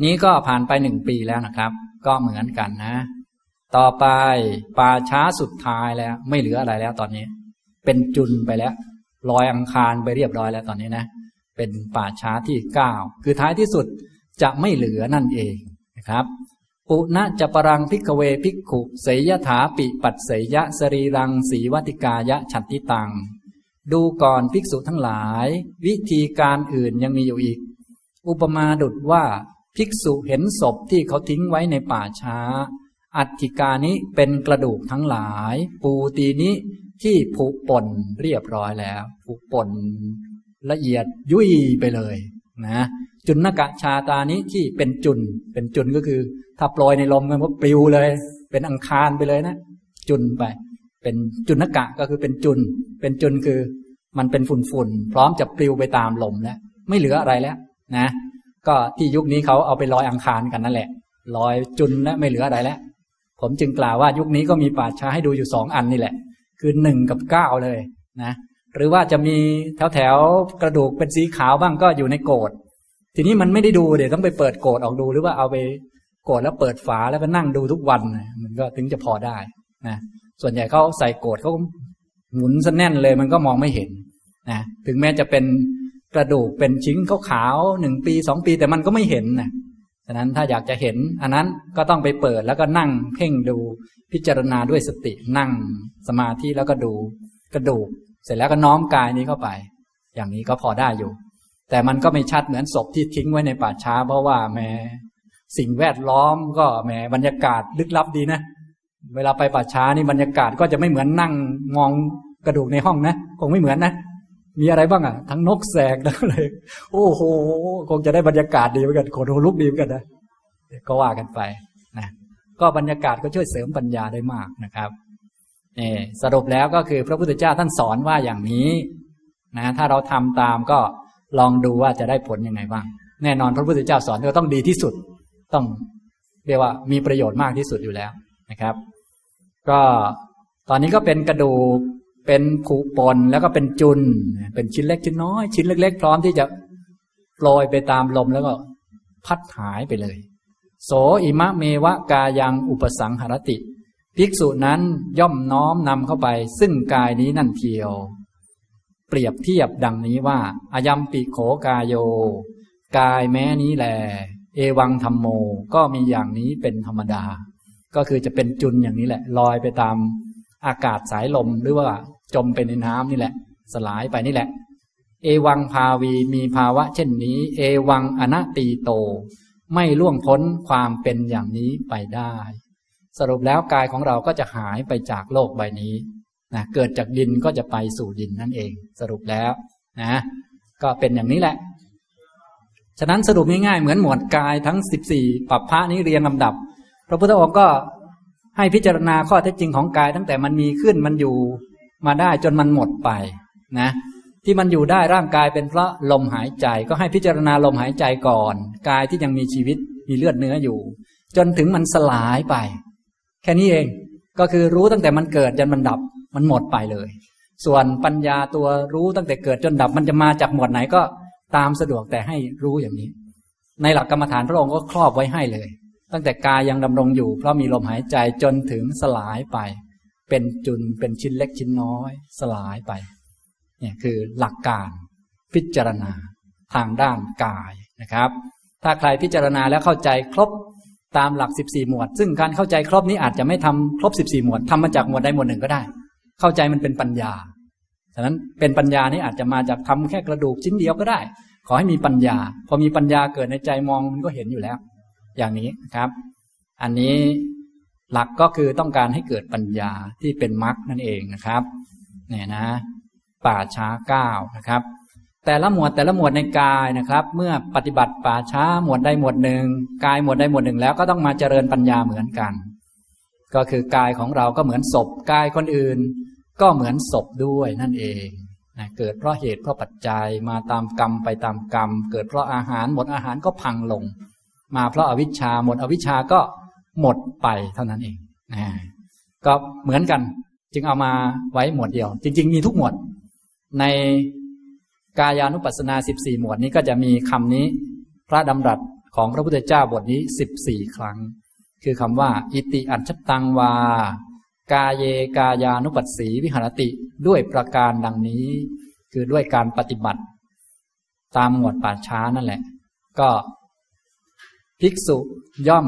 นี้ก็ผ่านไปหนึ่งปีแล้วนะครับ ก็เหมือนกันนะ ต่อไปป่าช้าสุดท้ายแล้ว ไม่เหลืออะไรแล้วตอนนี้ เป็นจุนไปแล้วลอยอังคารไปเรียบร้อยแล้วตอนนี้นะ เป็นป่าช้าที่เก้าคือท้ายที่สุดจะไม่เหลือนั่นเองนะครับ ปุณะจะปรังพิกเวพิกขุเสยถาปิปัดเสยยะสรีรังสีวัติกายะฉัตติตัง ดูก่อนภิกษุทั้งหลาย วิธีการอื่นยังมีอยู่อีก อุปมาดุดว่าภิกษุเห็นศพที่เขาทิ้งไว้ในป่าช้า อัฐิกานี้เป็นกระดูกทั้งหลาย ปูตีนี้ ที่ผุป่นเรียบร้อยแล้วผุป่นละเอียดยุ่ยไปเลยนะจุนนกะชาตานี้ที่เป็นจุน เป็นจุนก็คือ ถ้าปล่อยในลมมันก็ปลิวเลย เป็นอังคารไปเลยนะ จุนไป เป็นจุนนกะก็คือเป็นจุน เป็นจุนคือ มันเป็นฝุ่นฝุ่นพร้อมจะปลิวไปตามลมแล้วไม่เหลืออะไรแล้ว นะ ก็ที่ยุคนี้เขาเอาไปลอยอังคารกันนั่นแหละลอยจุนแล้วไม่เหลืออะไรแล้วผมจึงกล่าวว่ายุคนี้ก็มีป่าช้าให้ดูอยู่สองอันนี่แหละ คือหนึ่งกับเก้าเลยนะหรือว่าจะมีแถวแถวกระดูกเป็นสีขาวบ้างก็อยู่ในโกดทีนี้มันไม่ได้ดูเดี๋ยวต้องไปเปิดโกดออกดูหรือว่าเอาไปโกดแล้วเปิดฝาแล้วก็นั่งดูทุกวันมันก็ถึงจะพอได้นะส่วนใหญ่เขาใส่โกดเขาหมุนซะแน่นเลยมันก็มองไม่เห็นนะถึงแม้จะเป็นกระดูกเป็นชิ้นขาวๆหนึ่งปีสองปีแต่มันก็ไม่เห็นนะ ฉะนั้นถ้าอยากจะเห็น อันนั้นก็ต้องไปเปิดแล้วก็นั่งเพ่งดูพิจารณาด้วยสตินั่งสมาธิแล้วก็ดูกระดูก เสร็จแล้วก็น้อมกายนี้เข้าไป อย่างนี้ก็พอได้อยู่ แต่มันก็ไม่ชัดเหมือนศพที่ทิ้งไว้ในป่าช้า เพราะว่าแม้สิ่งแวดล้อมก็แหมบรรยากาศลึกลับดีนะ เวลาไปป่าช้านี่บรรยากาศก็จะไม่เหมือนนั่งมองกระดูกในห้องนะ คงไม่เหมือนนะ มีอะไรบ้างอะ ทั้งนกแสกทั้งอะไรโอ้โห คงจะได้บรรยากาศดีเหมือนกันโคตรลุกดีเหมือนกันนะก็ว่ากันไปนะก็บรรยากาศก็ช่วยเสริมปัญญาได้มากนะครับนี่สรุปแล้วก็คือพระพุทธเจ้าท่านสอนว่าอย่างนี้นะถ้าเราทำตามก็ลองดูว่าจะได้ผลยังไงบ้าง แน่นอนพระพุทธเจ้าสอนก็ต้องดีที่สุด ต้องเรียกว่ามีประโยชน์มากที่สุดอยู่แล้วนะครับ ก็ตอนนี้ก็เป็นกระดูก เป็นผุปนแล้วก็เป็นจุน เป็นชิ้นเล็กชิ้นน้อย ชิ้นเล็ก ๆ พร้อมที่จะโปรยไปตามลมแล้วก็ พัดหายไปเลย โสอิมะเมวะกายังอุปสังหรติ ภิกษุนั้นย่อมน้อมนำเข้าไป ซึ่งกายนี้นั่นเทียว เปรียบเทียบดังนี้ว่าอายัมปิโขกายโย กายแม้นี้แลเอวังธรรมโมก็มีอย่างนี้เป็นธรรมดา ก็คือจะเป็นจุนอย่างนี้แหละ ลอยไปตามอากาศสายลมหรือว่า จมไปในน้ำนี่แหละ สลายไปนี่แหละ เอวังภาวีมีภาวะเช่นนี้ เอวังอนัตตีโต ไม่ล่วงพ้นความเป็นอย่างนี้ไปได้ สรุปแล้วกายของเราก็จะหายไปจากโลกใบนี้นะเกิดจากดินก็จะไปสู่ดินนั่นเอง สรุปแล้วนะก็เป็นอย่างนี้แหละ ฉะนั้นสรุปง่ายๆเหมือนหมวดกายทั้งสิบสี่ปัปพระนี้เรียงลำดับ พระพุทธองค์ก็ให้พิจารณาข้อเท็จจริงของกายตั้งแต่มันมีขึ้นมันอยู่ มาได้จนมันหมดไปนะ ที่มันอยู่ได้ร่างกายเป็นเพราะลมหายใจก็ให้พิจารณาลมหายใจก่อน กายที่ยังมีชีวิตมีเลือดเนื้ออยู่ จนถึงมันสลายไป แค่นี้เองก็คือรู้ตั้งแต่มันเกิดจนมันดับมันหมดไปเลย ส่วนปัญญาตัวรู้ตั้งแต่เกิดจนดับมันจะมาจากหมวดไหนก็ตามสะดวกแต่ให้รู้อย่างนี้ ในหลักกรรมฐานพระองค์ก็ครอบไว้ให้เลย ตั้งแต่กายยังดำรงอยู่ เพราะมีลมหายใจจนถึงสลายไป เป็นจุนเป็นชิ้นเล็กชิ้นน้อย สลายไป เนี่ยคือหลักการพิจารณาทางด้านกายนะครับ ถ้าใครพิจารณาแล้วเข้าใจครบตามหลัก 14 หมวด ซึ่งการเข้าใจครบนี้อาจจะไม่ทำครบ 14 หมวดทำมาจากหมวดใดหมวดหนึ่งก็ได้ เข้าใจมันเป็นปัญญาฉะนั้นเป็นปัญญานี่อาจจะมาจากทำแค่กระดูกชิ้นเดียวก็ได้ ขอให้มีปัญญา พอมีปัญญาเกิดในใจมองมันก็เห็นอยู่แล้ว อย่างนี้ครับ อันนี้ หลักก็คือต้องการให้เกิดปัญญาที่เป็นมรรคนั่นเองนะครับเนี่ยนะ ป่าช้าเก้านะครับ แต่ละหมวดแต่ละหมวดในกายนะครับ เมื่อปฏิบัติป่าช้าหมวดใดหมวดหนึ่งกายหมวดใดหมวดหนึ่งแล้วก็ต้องมาเจริญปัญญาเหมือนกัน ก็คือกายของเราก็เหมือนศพกายคนอื่น ก็เหมือนศพด้วยนั่นเองนะเกิดเพราะเหตุเพราะปัจจัยมาตามกรรมไปตามกรรม เกิดเพราะอาหารหมดอาหารก็พังลง มาเพราะอาวิชชาหมดอวิชชาก็ หมดไปเท่านั้นเองนะก็เหมือนกัน จึงเอามาไว้หมวดเดียว จริง ๆ มีทุกหมวด ในกายานุปัสสนาสิบสี่หมวดนี้ก็จะมีคำนี้ พระดำรัสของพระพุทธเจ้าบทนี้สิบสี่ครั้ง คือคำว่า อิติอัญชตังวา กาเยกายานุปัสสีวิหารติด้วยประการดังนี้ คือด้วยการปฏิบัติ ตามหมวดป่าช้านั่นแหละ ก็ ภิกษุย่อม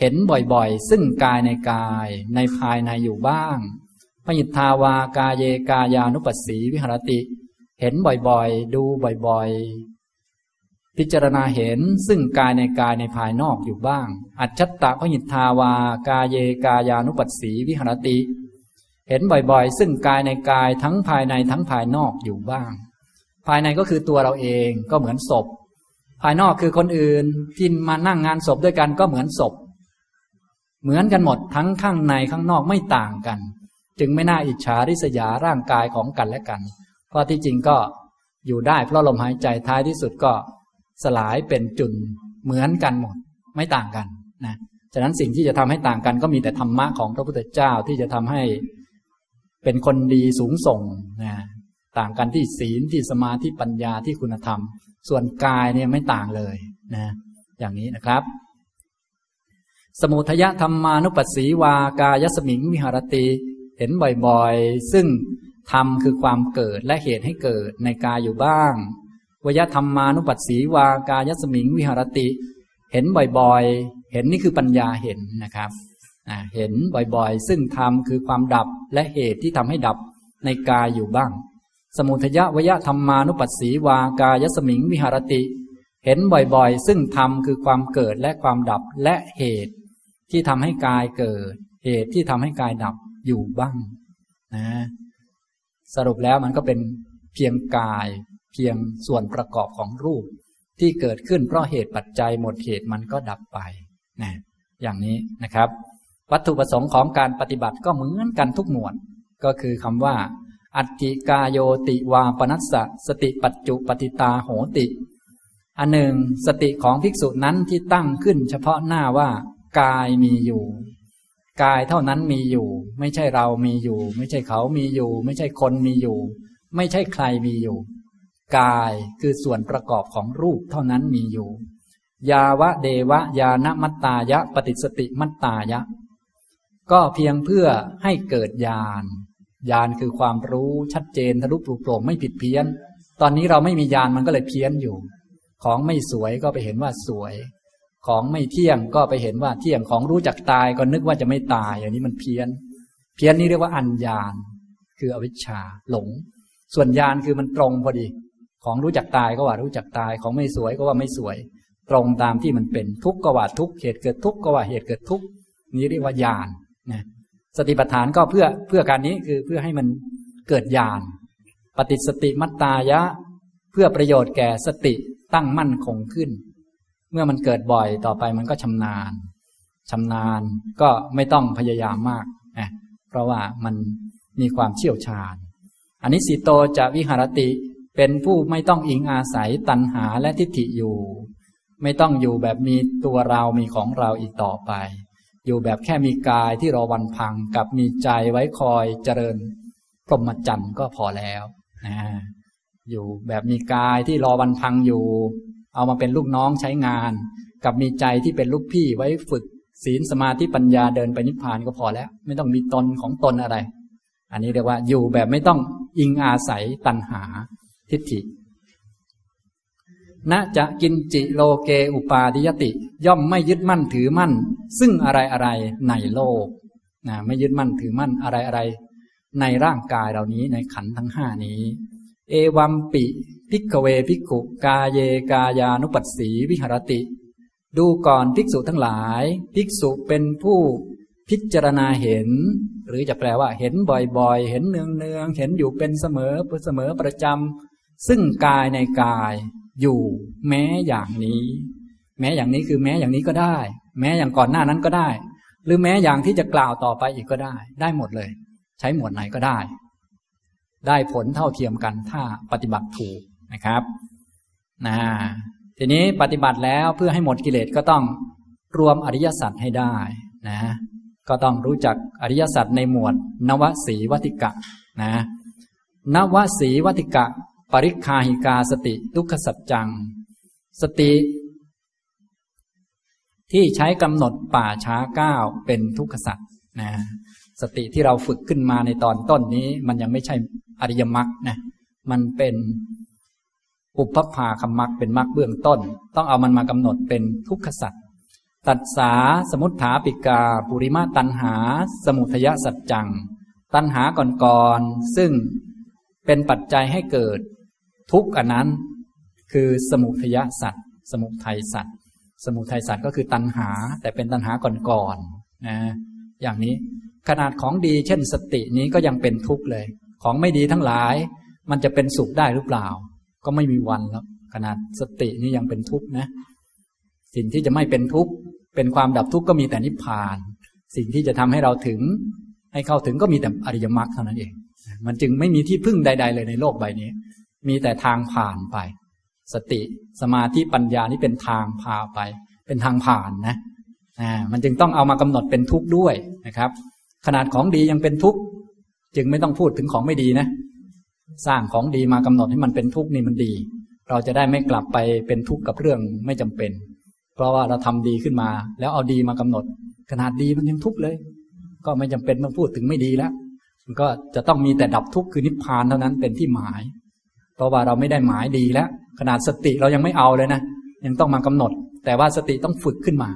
เห็นบ่อยๆ ซึ่งกายในกายในภายในอยู่บ้างพยิทธาวากาเยกายานุปัสสีวิหารติ เห็นบ่อยๆ ดูบ่อยๆ พิจารณาเห็นซึ่งกายในกายในภายนอกอยู่บ้าง อัจฉตตะพหิทธาวากาเยกายานุปัสสีวิหารติ เห็นบ่อยๆ ซึ่งกายในกายทั้งภายในทั้งภายนอกอยู่บ้าง ภายในก็คือตัวเราเองก็เหมือนศพ ภายนอกคือคนอื่นที่มานั่งงานศพด้วยกันก็เหมือนศพ เหมือนกันหมดทั้งข้างในข้างนอกไม่ต่างกัน จึงไม่น่าอิจฉาริษยาร่างกายของกันและกัน เพราะที่จริงก็อยู่ได้เพราะลมหายใจท้ายที่สุดก็สลายเป็นจุนเหมือนกันหมด ไม่ต่างกันนะฉะนั้นสิ่งที่จะทำให้ต่างกันก็มีแต่ธรรมะของพระพุทธเจ้าที่จะทำให้เป็นคนดีสูงส่งนะต่างกันที่ศีลที่สมาธิปัญญาที่คุณธรรม ส่วนกายเนี่ยไม่ต่างเลยนะอย่างนี้นะครับ สมุทยธรรมานุปัสสีวากายสมิงวิหารติ เห็นบ่อยๆ ซึ่งธรรมคือความเกิดและเหตุให้เกิดในกายอยู่บ้างวยธรรมานุปัสสีวากายสมิงวิหารติ เห็นบ่อยๆ เห็นนี่คือปัญญาเห็นนะครับเห็นบ่อยๆ ซึ่งธรรมคือความดับและเหตุที่ทำให้ดับในกายอยู่บ้าง สมุทยะวยธรรมานุปัสสีวากายสมิงวิหารติ เห็นบ่อยๆ ซึ่งธรรมคือความเกิดและความดับและเหตุ ที่ทำให้กายเกิด เหตุที่ทำให้กายดับอยู่บ้างนะสรุปแล้วมันก็เป็นเพียงกายเพียงส่วนประกอบของรูป ที่เกิดขึ้นเพราะเหตุปัจจัยหมดเหตุมันก็ดับไปนะอย่างนี้นะครับ วัตถุประสงค์ของการปฏิบัติก็เหมือนกันทุกหมวด ก็คือคำว่า อัตติกาโยติวาปนัสสะสติปัจจุปฏิตาโหติ อันหนึ่ง สติของภิกษุนั้นที่ตั้งขึ้น เฉพาะหน้าว่า กายมีอยู่ กายเท่านั้นมีอยู่ ไม่ใช่เรามีอยู่ ไม่ใช่เขามีอยู่ ไม่ใช่คนมีอยู่ ไม่ใช่ใครมีอยู่ กายคือส่วนประกอบของรูปเท่านั้นมีอยู่ ยาวะเดวะยานมัตตายะ ปฏิสติมัตตายะ ก็เพียงเพื่อให้เกิดญาณญาณคือความรู้ชัดเจนทะลุปลุกโปร่งไม่ผิดเพี้ยน ตอนนี้เราไม่มีญาณมันก็เลยเพี้ยนอยู่ ของไม่สวยก็ไปเห็นว่าสวย ของไม่เที่ยงก็ไปเห็นว่าเที่ยงของรู้จักตายก็นึกว่าจะไม่ตายอย่างนี้มันเพี้ยน เพี้ยนนี่เรียกว่าอัญญาณคืออวิชชาหลง ส่วนญาณคือมันตรงพอดี ของรู้จักตายก็ว่ารู้จักตายของไม่สวยก็ว่าไม่สวย ตรงตามที่มันเป็นทุกข์ก็ว่าทุกข์เหตุเกิดทุกข์ก็ว่าเหตุเกิดทุกข์นี้เรียกว่าญาณนะสติปัฏฐานก็เพื่อเพื่อการนี้คือเพื่อให้มันเกิดญาณปฏิสติมัตตายะ เพื่อประโยชน์แก่สติตั้งมั่นคงขึ้น เมื่อมันเกิดบ่อยต่อไปมันก็ชำนาญชำนาญก็ไม่ต้องพยายามมากนะเพราะว่ามันมีความเชี่ยวชาญ อันนี้สิโตจะวิหารติเป็นผู้ไม่ต้องอิงอาศัยตัณหาและทิฏฐิอยู่ ไม่ต้องอยู่แบบมีตัวเรามีของเราอีกต่อไป อยู่แบบแค่มีกายที่รอวันพังกับมีใจไว้คอยเจริญพรหมจรรย์ก็พอแล้วนะอยู่แบบมีกายที่รอวันพังอยู่ เอามาเป็นลูกน้องใช้งาน กับมีใจที่เป็นลูกพี่ไว้ฝึกศีลสมาธิปัญญาเดินไปนิพพานก็พอแล้ว ไม่ต้องมีตนของตนอะไร อันนี้เรียกว่าอยู่แบบไม่ต้องอิงอาศัยตัณหาทิฏฐิณจะกินจิโลเกอุปาดิยติ ย่อมไม่ยึดมั่นถือมั่น ซึ่งอะไรอะไรในโลกนะไม่ยึดมั่นถือมั่นอะไรอะไรในร่างกายเหล่านี้ในขันทั้งห้านี้ เอวัมปิ พิกเวพิกุกาเยกายานุปัสสีวิหรติ ดูก่อนภิกษุทั้งหลาย ภิกษุเป็นผู้พิจารณาเห็น หรือจะแปลว่าเห็นบ่อยๆ เห็นเนืองๆ เห็นอยู่เป็นเสมอเสมอประจำซึ่งกายในกายอยู่แม้อย่างนี้ แม้อย่างนี้คือแม้อย่างนี้ก็ได้ แม้อย่างก่อนหน้านั้นก็ได้ หรือแม้อย่างที่จะกล่าวต่อไปอีกก็ได้ ได้หมดเลย ใช้หมวดไหนก็ได้ ได้ผลเท่าเทียมกันถ้าปฏิบัติถูกนะครับนะทีนี้ปฏิบัติแล้วเพื่อให้หมดกิเลสก็ต้องรวมอริยสัจให้ได้นะก็ต้องรู้จักอริยสัจในหมวด นวสีวัติกะนะนวสีวัติกะ ปริคาหิกาสติทุกขสัจจัง สติ ที่ใช้กำหนดป่าช้าก้าเป็นทุกขสัจนะสติที่เราฝึกขึ้นมาในตอนต้นนี้ มันยังไม่ใช่ อริยมรรคนะมันเป็นอุปภาคมักเป็นมักเบื้องต้น ต้องเอามันมากำหนดเป็นทุกขสัจตัดสาสมุทฐาปิกา ปุริมาตันหา สมุทยสัจจัง ตันหาก่อนๆซึ่งเป็นปัจจัยให้เกิดทุกข์อันนั้น คือสมุทยสัจสมุทัยสัจสมุทัยสัจก็คือตันหา แต่เป็นตันหาก่อนๆนะอย่างนี้ขนาดของดีเช่นสตินี้ก็ยังเป็นทุกข์เลย ของไม่ดีทั้งหลาย มันจะเป็นสุขได้หรือเปล่า ก็ไม่มีวันแล้วขนาดสตินี่ยังเป็นทุกข์นะ สิ่งที่จะไม่เป็นทุกข์เป็นความดับทุกข์ก็มีแต่นิพพาน สิ่งที่จะทำให้เราถึง ให้เข้าถึงก็มีแต่อริยมรรคเท่านั้นเอง มันจึงไม่มีที่พึ่งใด ๆ เลยในโลกใบนี้ มีแต่ทางผ่านไป สติสมาธิปัญญานี่เป็นทางพาไป เป็นทางผ่านนะอ่ามันจึงต้องเอามากำหนดเป็นทุกข์ด้วยนะครับ ขนาดของดียังเป็นทุกข์ จึงไม่ต้องพูดถึงของไม่ดีนะ สร้างของดีมากำหนดให้มันเป็นทุกข์นี่มันดี เราจะได้ไม่กลับไปเป็นทุกข์กับเรื่องไม่จำเป็น เพราะว่าเราทำดีขึ้นมา แล้วเอาดีมากำหนด ขนาดดีมันยังทุกข์เลย ก็ไม่จำเป็นต้องพูดถึงไม่ดีแล้วมันก็จะต้องมีแต่ดับทุกข์คือนิพพานเท่านั้นเป็นที่หมาย เพราะว่าเราไม่ได้หมายดีแล้ว ขนาดสติเรายังไม่เอาเลยนะยังต้องมากำหนด แต่ว่าสติต้องฝึกขึ้นมา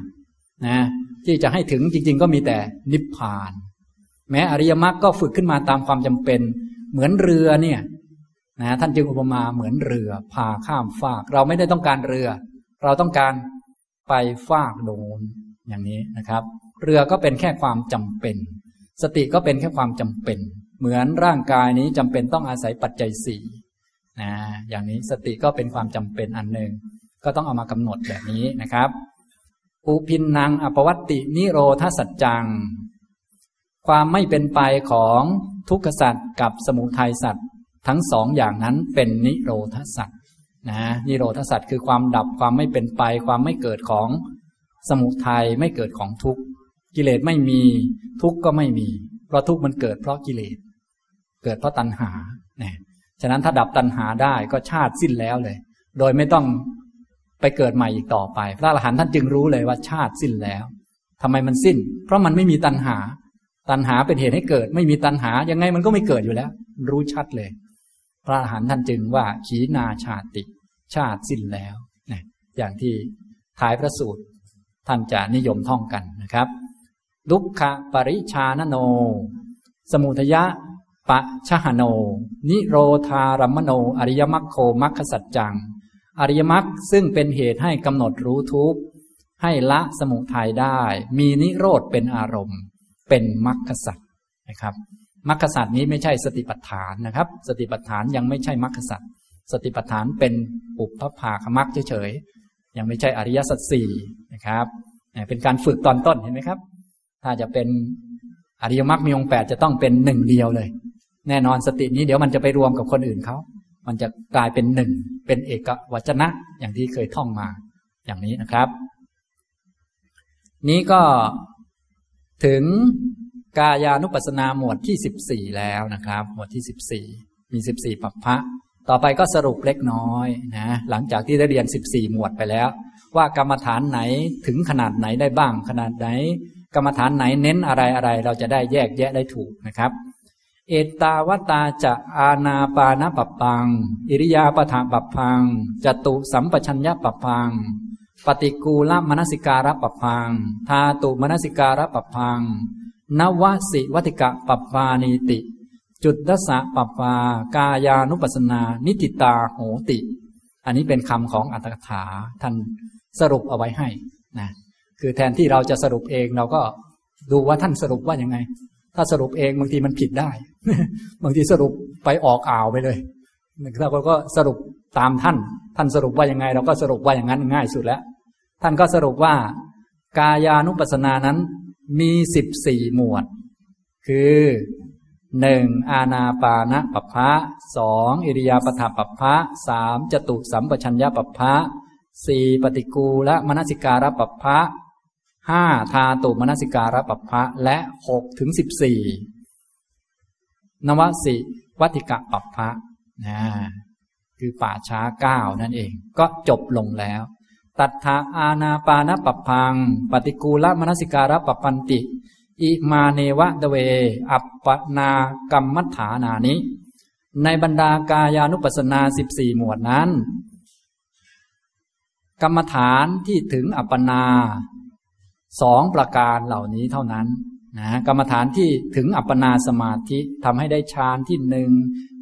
นะ ที่จะให้ถึงจริง ๆ ก็มีแต่นิพพาน แม้อริยมรรคก็ฝึกขึ้นมาตามความจำเป็น เหมือนเรือเนี่ยนะท่านจึงอุปมาเหมือนเรือพาข้ามฟาก เราไม่ได้ต้องการเรือ เราต้องการไปฟากโดนอย่างนี้นะครับ เรือก็เป็นแค่ความจำเป็น สติก็เป็นแค่ความจำเป็น เหมือนร่างกายนี้จำเป็นต้องอาศัยปัจจัยสี่นะอย่างนี้สติก็เป็นความจำเป็นอันหนึ่งก็ต้องเอามากำหนดแบบนี้นะครับ อุพินนางอปวัตตินิโรธาสัจจัง ความไม่เป็นไปของทุกขสัตว์กับสมุทัยสัตว์ทั้งสองอย่างนั้นเป็นนิโรธสัตว์นะนิโรธสัตว์คือความดับความไม่เป็นไป ความไม่เกิดของสมุทัยไม่เกิดของทุกข์กิเลสไม่มีทุกข์ก็ไม่มี เพราะทุกข์มันเกิดเพราะกิเลส เกิดเพราะตัณหาเนี่ยฉะนั้นถ้าดับตัณหาได้ก็ชาติสิ้นแล้วเลย โดยไม่ต้องไปเกิดใหม่อีกต่อไป พระอรหันต์ท่านจึงรู้เลยว่าชาติสิ้นแล้วทำไมมันสิ้น เพราะมันไม่มีตัณหา ตัณหาเป็นเหตุให้เกิด ไม่มีตัณหายังไงมันก็ไม่เกิดอยู่แล้ว รู้ชัดเลย พระอรหันต์ท่านจึงว่า ขีนาชาติ ชาติสิ้นแล้วนะอย่างที่ท้ายพระสูตร ท่านจะนิยมท่องกันนะครับ ลุกขปริชานโน สมุทยะปะชะหโน นิโรธารัมโน อริยมรรคโคมัคคสัจจัง อริยมรรคซึ่งเป็นเหตุให้กำหนดรู้ทุกข์ให้ละสมุทัยได้ มีนิโรธเป็นอารมณ์ เป็นมรรคสัจนะครับมรรคสัจนี้ไม่ใช่สติปัฏฐานนะครับ สติปัฏฐานยังไม่ใช่มรรคสัจสติปัฏฐานเป็นปุพพภาคมรรคเฉยๆยังไม่ใช่อริยสัจสี่นะครับเป็นการฝึกตอนต้นเห็นไหมครับ ถ้าจะเป็นอริยมรรคมีองค์แปดจะต้องเป็นหนึ่งเดียวเลย แน่นอนสตินี้เดี๋ยวมันจะไปรวมกับคนอื่นเขามันจะกลายเป็นหนึ่งเป็นเอกวจนะอย่างที่เคยท่องมาอย่างนี้นะครับ นี้ก็ ถึงกายานุปัสนาหมวดที่สิบสี่แล้วนะครับ หมวดที่สิบสี่มีสิบสี่ปัปพะ ต่อไปก็สรุปเล็กน้อยนะหลังจากที่ได้เรียนสิบสี่หมวดไปแล้ว ว่ากรรมฐานไหนถึงขนาดไหนได้บ้างขนาดไหน กรรมฐานไหนเน้นอะไรอะไรเราจะได้แยกแยะได้ถูกนะครับ เอตาวตาจะอาณาปานปปปัง อิริยาปถาปปังจตุสัมปชัญญะปปัง ปฏิกูลมนสิการะปัปพังธาตุมนสิการะปัปพัง นวสิวัติกะปัปปานีติ จุดดสะปัปปากายานุปัสนา นิติตาโหติ อันนี้เป็นคำของอัตถกถาท่านสรุปเอาไว้ให้นะคือแทนที่เราจะสรุปเองเราก็ดูว่าท่านสรุปว่ายังไง ถ้าสรุปเองบางทีมันผิดได้ บางทีสรุปไปออกอ่าวไปเลยเราก็สรุปตามท่าน ท่านสรุปว่ายังไง เราก็สรุปว่าอย่างนั้นง่ายสุดแล้ว ท่านก็สรุปว่า กายานุปัสสนานั้นมีสิบสี่หมวด คือหนึ่งอาณาปานะปัปพะสองอิริยาปถาปัปพะสามจตุสัมปชัญญะปัปพะสี่ปฏิกูละมนสิการะปัปพะห้าทาตุมนสิการะปัปพะและหกถึงสิบสี่นวสิวัติกะปัปพะนะคือป่าช้าเก้านั่นเอง ก็จบลงแล้ว ตัทธาอาณาปานปปพัง ปฏิกูลมนสิการะปปันติ อิมาเนวะเดเวอัปปนากรรมัฏฐานานิ ในบรรดากายานุปัสสนาสิบสี่หมวดนั้น กรรมฐานที่ถึงอัปปนาสองประการเหล่านี้เท่านั้นนะกรรมฐานที่ถึงอัปปนาสมาธิทำให้ได้ฌานที่หนึ่ง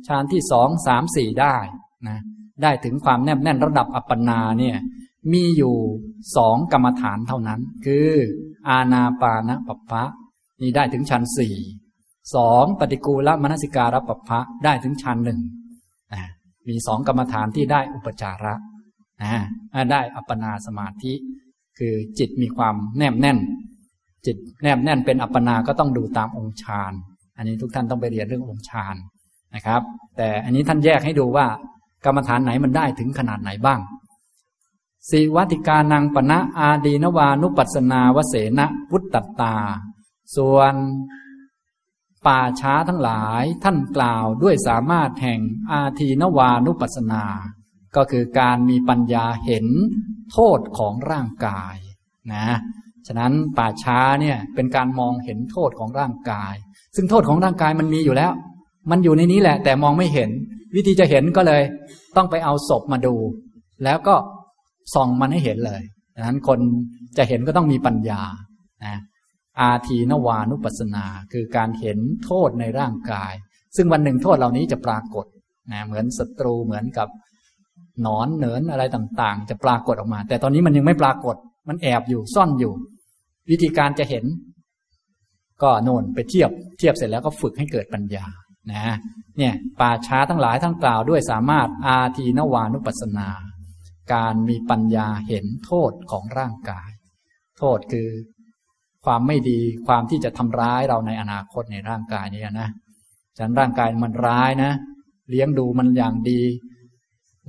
ฌานที่สองสามสี่ได้นะได้ถึงความแนบแน่นระดับอัปปนาเนี่ย มีอยู่สองกรรมฐานเท่านั้น คือ อาณาปานะปัปพะนี่ได้ถึงชั้นสี่สองปฏิกูลมนสิการะปัปพะได้ถึงชั้นหนึ่งมีสองกรรมฐานที่ได้อุปจาระได้อัปปนาสมาธิ คือจิตมีความแนบแน่น จิตแนบแน่นเป็นอัปปนาก็ต้องดูตามองค์ฌานอันนี้ทุกท่านต้องไปเรียนเรื่ององค์ฌานนะครับ แต่อันนี้ท่านแยกให้ดูว่ากรรมฐานไหนมันได้ถึงขนาดไหนบ้าง สิวัติกานังปณะอาดีนวานุปัสนาวเสนะวุตตตา ส่วน ป่าช้าทั้งหลายท่านกล่าวด้วยสามารถแห่งอาทีนวานุปัสนา ก็คือการมีปัญญาเห็นโทษของร่างกายนะฉะนั้นป่าช้าเนี่ยเป็นการมองเห็นโทษของร่างกาย ซึ่งโทษของร่างกายมันมีอยู่แล้ว มันอยู่ในนี้แหละ แต่มองไม่เห็น วิธีจะเห็นก็เลย ต้องไปเอาศพมาดู แล้วก็ ส่องมันให้เห็นเลยดังนั้นคนจะเห็นก็ต้องมีปัญญานะอาทีนวานุปัสนาคือการเห็นโทษในร่างกาย ซึ่งวันหนึ่งโทษเหล่านี้จะปรากฏนะเหมือนศัตรูเหมือนกับหนอนเหนินอะไรต่างๆ จะปรากฏออกมา แต่ตอนนี้มันยังไม่ปรากฏ มันแอบอยู่ซ่อนอยู่ วิธีการจะเห็น ก็โน่นไปเทียบเทียบเสร็จแล้วก็ฝึกให้เกิดปัญญานะเนี่ยป่าช้าทั้งหลายทั้งกล่าวด้วยสามารถอาทีนวานุปัสนา การมีปัญญาเห็นโทษของร่างกาย โทษคือความไม่ดีความที่จะทำร้ายเราในอนาคตในร่างกายนี้นะฉันร่างกายมันร้ายนะ เลี้ยงดูมันอย่างดี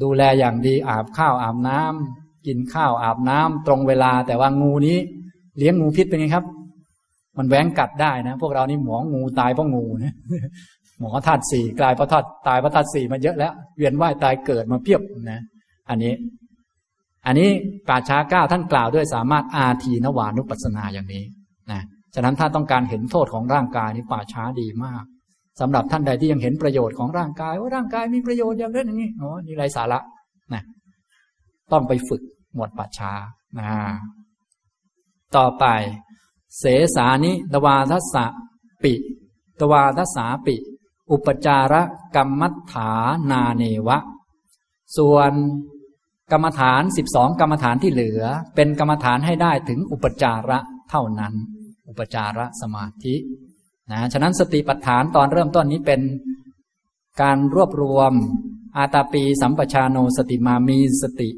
ดูแลอย่างดีอาบข้าวอาบน้ำกินข้าวอาบน้ำตรงเวลาแต่ว่างูนี้ เลี้ยงงูพิษเป็นไงครับ มันแหวงกัดได้นะพวกเรานี่หมองูตายเพราะงูนะหมอธาตุสี่กลายเพราะธาตุตายเพราะธาตุสี่มาเยอะแล้วเวียนว่ายตายเกิดมาเพียบนะ อันนี้ อันนี้ป่าช้าเก้าท่านกล่าวด้วยสามารถอาทีนวานุปัสนาอย่างนี้นะฉะนั้นถ้าต้องการเห็นโทษของร่างกายนี่ป่าช้าดีมากสำหรับท่านใดที่ยังเห็นประโยชน์ของร่างกายว่าร่างกายมีประโยชน์อย่างนั้นอย่างนี้อ๋อนี่ไรสาระนะต้องไปฝึกหมวดป่าช้านะต่อไป เสสานิตวาทัสสะปิตวาทสาปิ อุปจาระกรรมัฏฐานาเนวะ ส่วน กรรมฐาน 12 กรรมฐานที่เหลือ เป็นกรรมฐานให้ได้ถึงอุปจาระเท่านั้น อุปจาระสมาธินะฉะนั้นสติปัฏฐานตอนเริ่มต้นนี้เป็นการรวบรวมอาตาปีสัมปชาโนสติมามีสติ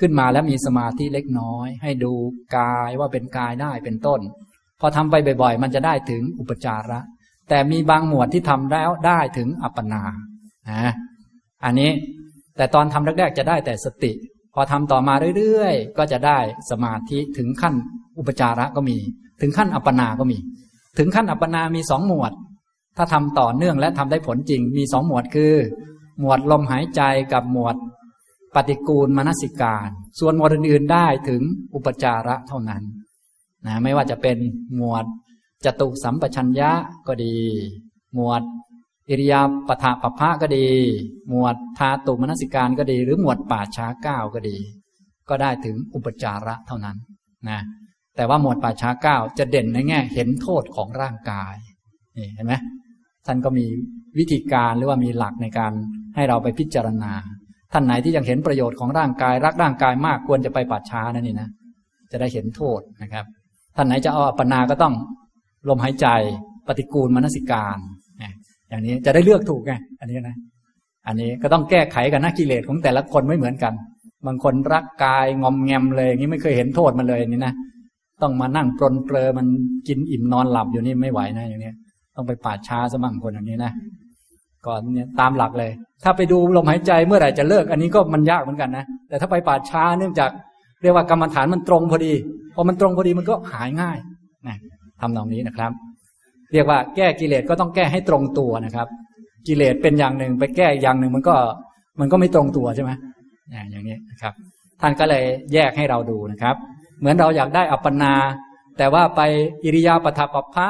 ขึ้นมาแล้วมีสมาธิเล็กน้อย ให้ดูกายว่าเป็นกายได้เป็นต้น พอทำไปบ่อยๆ มันจะได้ถึงอุปจาระ แต่มีบางหมวดที่ทำแล้วได้ถึงอัปปนานะอันนี้ แต่ตอนทำแรกๆจะได้แต่สติ พอทำต่อมาเรื่อยๆ ก็จะได้สมาธิถึงขั้นอุปจาระก็มี ถึงขั้นอัปปนาก็มี ถึงขั้นอัปปนามีสองหมวด ถ้าทำต่อเนื่องและทำได้ผลจริงมีสองหมวดคือ หมวดลมหายใจกับหมวดปฏิกูลมนสิการ ส่วนหมวดอื่นๆได้ถึงอุปจาระเท่านั้นนะไม่ว่าจะเป็นหมวดจตุสัมปชัญญะก็ดี หมวด อิริยาปถะปภะก็ดี หมวดทาตุมนสิการก็ดี หรือหมวดป่าช้าเก้าก็ดี ก็ได้ถึงอุปจาระเท่านั้นนะแต่ว่าหมวดป่าช้าเก้าจะเด่นในแง่ เห็นโทษของร่างกายนี่เห็นไหมท่านก็มีวิธีการหรือว่ามีหลักในการให้เราไปพิจารณา ท่านไหนที่ยังเห็นประโยชน์ของร่างกาย รักร่างกายมากควรจะไปป่าช้านั่นนี่นะจะได้เห็นโทษนะครับ ท่านไหนจะเอาอัปปนาก็ต้องลมหายใจปฏิกูลมนสิการ อย่างนี้จะได้เลือกถูกไงอันนี้นะ อันนี้ก็ต้องแก้ไขกันนะกิเลสของแต่ละคนไม่เหมือนกัน บางคนรักกายงอมแงมเลยอย่างนี้ไม่เคยเห็นโทษมันเลยนี่นะต้องมานั่งปรนเปรอมันกินอิ่มนอนหลับอยู่นี่ไม่ไหวนะอย่างนี้ต้องไปป่าช้าสมั่งคนอย่างนี้นะก่อนเนี่ยตามหลักเลย ถ้าไปดูลมหายใจเมื่อไหร่จะเลิก อันนี้ก็มันยากเหมือนกันนะแต่ถ้าไปป่าช้าเนื่องจาก เรียกว่ากรรมฐานมันตรงพอดีพอมันตรงพอดีมันก็หายง่ายนะทำตรงนี้นะครับ เรียกว่าแก้กิเลสก็ต้องแก้ให้ตรงตัวนะครับ กิเลสเป็นอย่างหนึ่งไปแก้อย่างหนึ่งมันก็มันก็ไม่ตรงตัวใช่ไหมอย่างนี้นะครับ ท่านก็เลยแยกให้เราดูนะครับ เหมือนเราอยากได้อัปปนา แต่ว่าไปอิริยาปถปภะ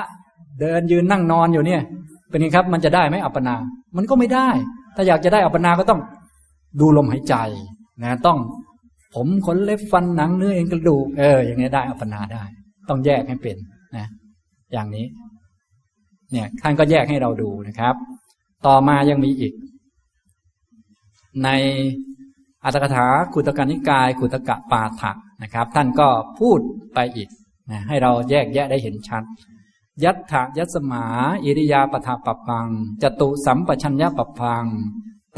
เดินยืนนั่งนอนอยู่เนี่ย เป็นไงครับมันจะได้ไหมอัปปนา มันก็ไม่ได้ ถ้าอยากจะได้อัปปนาก็ต้องดูลมหายใจนะต้องผมขนเล็บฟันหนังเนื้อเอ็นกระดูกเอออย่างนี้ได้อัปปนาได้ ต้องแยกให้เป็นนะ อย่างนี้ เนี่ยท่านก็แยกให้เราดูนะครับ ต่อมายังมีอีก ในอัตถกถาขุตกนิกายขุตกะปาฐะนะครับ ท่านก็พูดไปอีกนะให้เราแยกแยะได้เห็นชัด ยัตถะยัสมา อิริยาปถาปปัง จตุสัมปชัญญะปปัง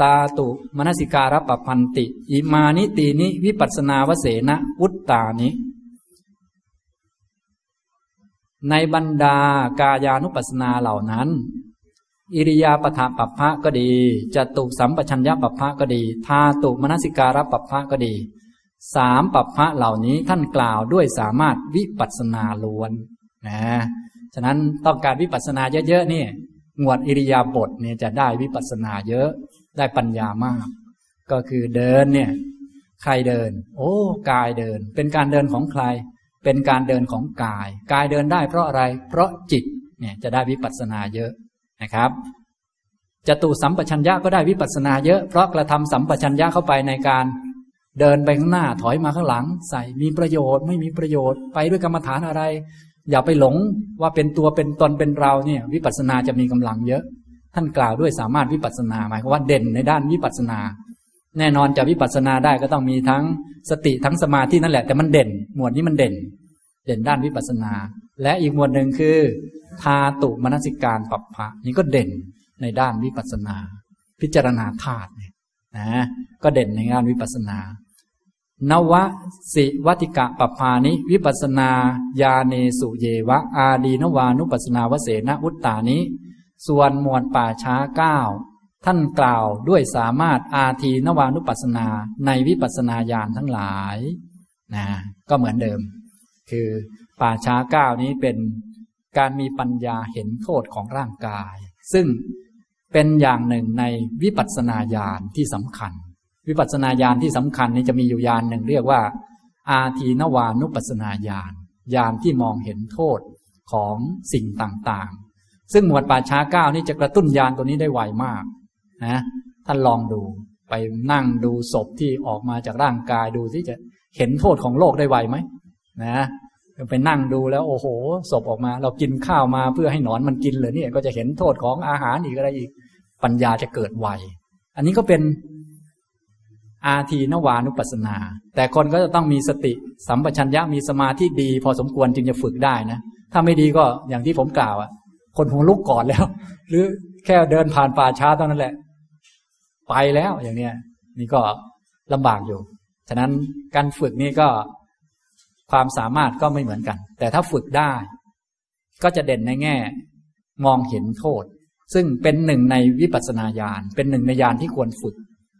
ตาตุมนสิการะปพันติ อิมานิตีนิ วิปัสนาวเสนะอุตตานิ ในบรรดากายานุปัสสนาเหล่านั้น อิริยาปถาปัปพะก็ดีจตุสัมปชัญญะปัปพะก็ดีทาตุมนสิการะปัปพะก็ดีสามปัปพะเหล่านี้ท่านกล่าวด้วยสามารถวิปัสนาล้วนนะฉะนั้นต้องการวิปัสนาเยอะๆนี่งวดอิริยาบถเนี่ยจะได้วิปัสนาเยอะได้ปัญญามาก ก็คือเดินเนี่ย ใครเดิน โอ้กายเดิน เป็นการเดินของใคร เป็นการเดินของกาย กายเดินได้เพราะอะไร เพราะจิตเนี่ยจะได้วิปัสสนาเยอะนะครับจตุสัมปชัญญะก็ได้วิปัสสนาเยอะเพราะกระทำสัมปชัญญะเข้าไปในการเดินไปข้างหน้าถอยมาข้างหลัง ใส่มีประโยชน์ไม่มีประโยชน์ไปด้วยกรรมฐานอะไร อย่าไปหลงว่าเป็นตัวเป็นตนเป็นเราเนี่ยวิปัสสนาจะมีกำลังเยอะ ท่านกล่าวด้วยสามารถวิปัสสนาหมายความว่าเด่นในด้านวิปัสสนา แน่นอนจะวิปัสสนาได้ก็ต้องมีทั้งสติทั้งสมาธินั่นแหละแต่มันเด่น หมวดนี้มันเด่น เด่นด้านวิปัสสนา และอีกหมวดหนึ่งคือทาตุมนสิการปัปภะนี่ก็เด่นในด้านวิปัสสนา พิจารณาธาตุเนี่ยนะก็เด่นในงานวิปัสสนา นวสิวัติกะปภานิวิปัสนาญาเนสุเยวะ อาดีนวานุปัสนาวเสนวุตตานิส่วนหมวดป่าช้าเก้า ท่านกล่าวด้วยสามารถอาทีนวานุปัสนาในวิปัสนาญาณทั้งหลายนะก็เหมือนเดิม คือป่าช้าก้าวนี้เป็นการมีปัญญาเห็นโทษของร่างกาย ซึ่งเป็นอย่างหนึ่งในวิปัสนาญาณที่สำคัญ วิปัสนาญาณที่สำคัญนี้จะมีอยู่ญาณหนึ่งเรียกว่า อาทีนวานุปัสนาญาณญาณที่มองเห็นโทษของสิ่งต่างๆ ซึ่งหมวดป่าช้าก้าวนี่จะกระตุ้นญาณตัวนี้ได้ไวมาก นะท่านลองดูไปนั่งดูศพที่ออกมาจากร่างกายดูที่จะเห็นโทษของโลกได้ไวไหมนะไปนั่งดูแล้วโอ้โหศพออกมา เรากินข้าวมาเพื่อให้หนอนมันกินเลยเนี่ยก็จะเห็นโทษของอาหารอีกอะไรอีก ปัญญาจะเกิดไวอันนี้ก็เป็นอาทีนวานุปัสนา แต่คนก็จะต้องมีสติ สัมปชัญญะมีสมาธิดี พอสมควรจึงจะฝึกได้นะถ้าไม่ดีก็อย่างที่ผมกล่าวอะ คนหัวลุกก่อนแล้ว หรือแค่เดินผ่านป่าช้าเท่านั้นแหละ ไปแล้วอย่างเนี้ยนี่ก็ลำบากอยู่ ฉะนั้นการฝึกนี่ก็ความสามารถก็ไม่เหมือนกัน แต่ถ้าฝึกได้ ก็จะเด่นในแง่ มองเห็นโทษ ซึ่งเป็นหนึ่งในวิปัสสนาญาณเป็นหนึ่งในญาณที่ควรฝึก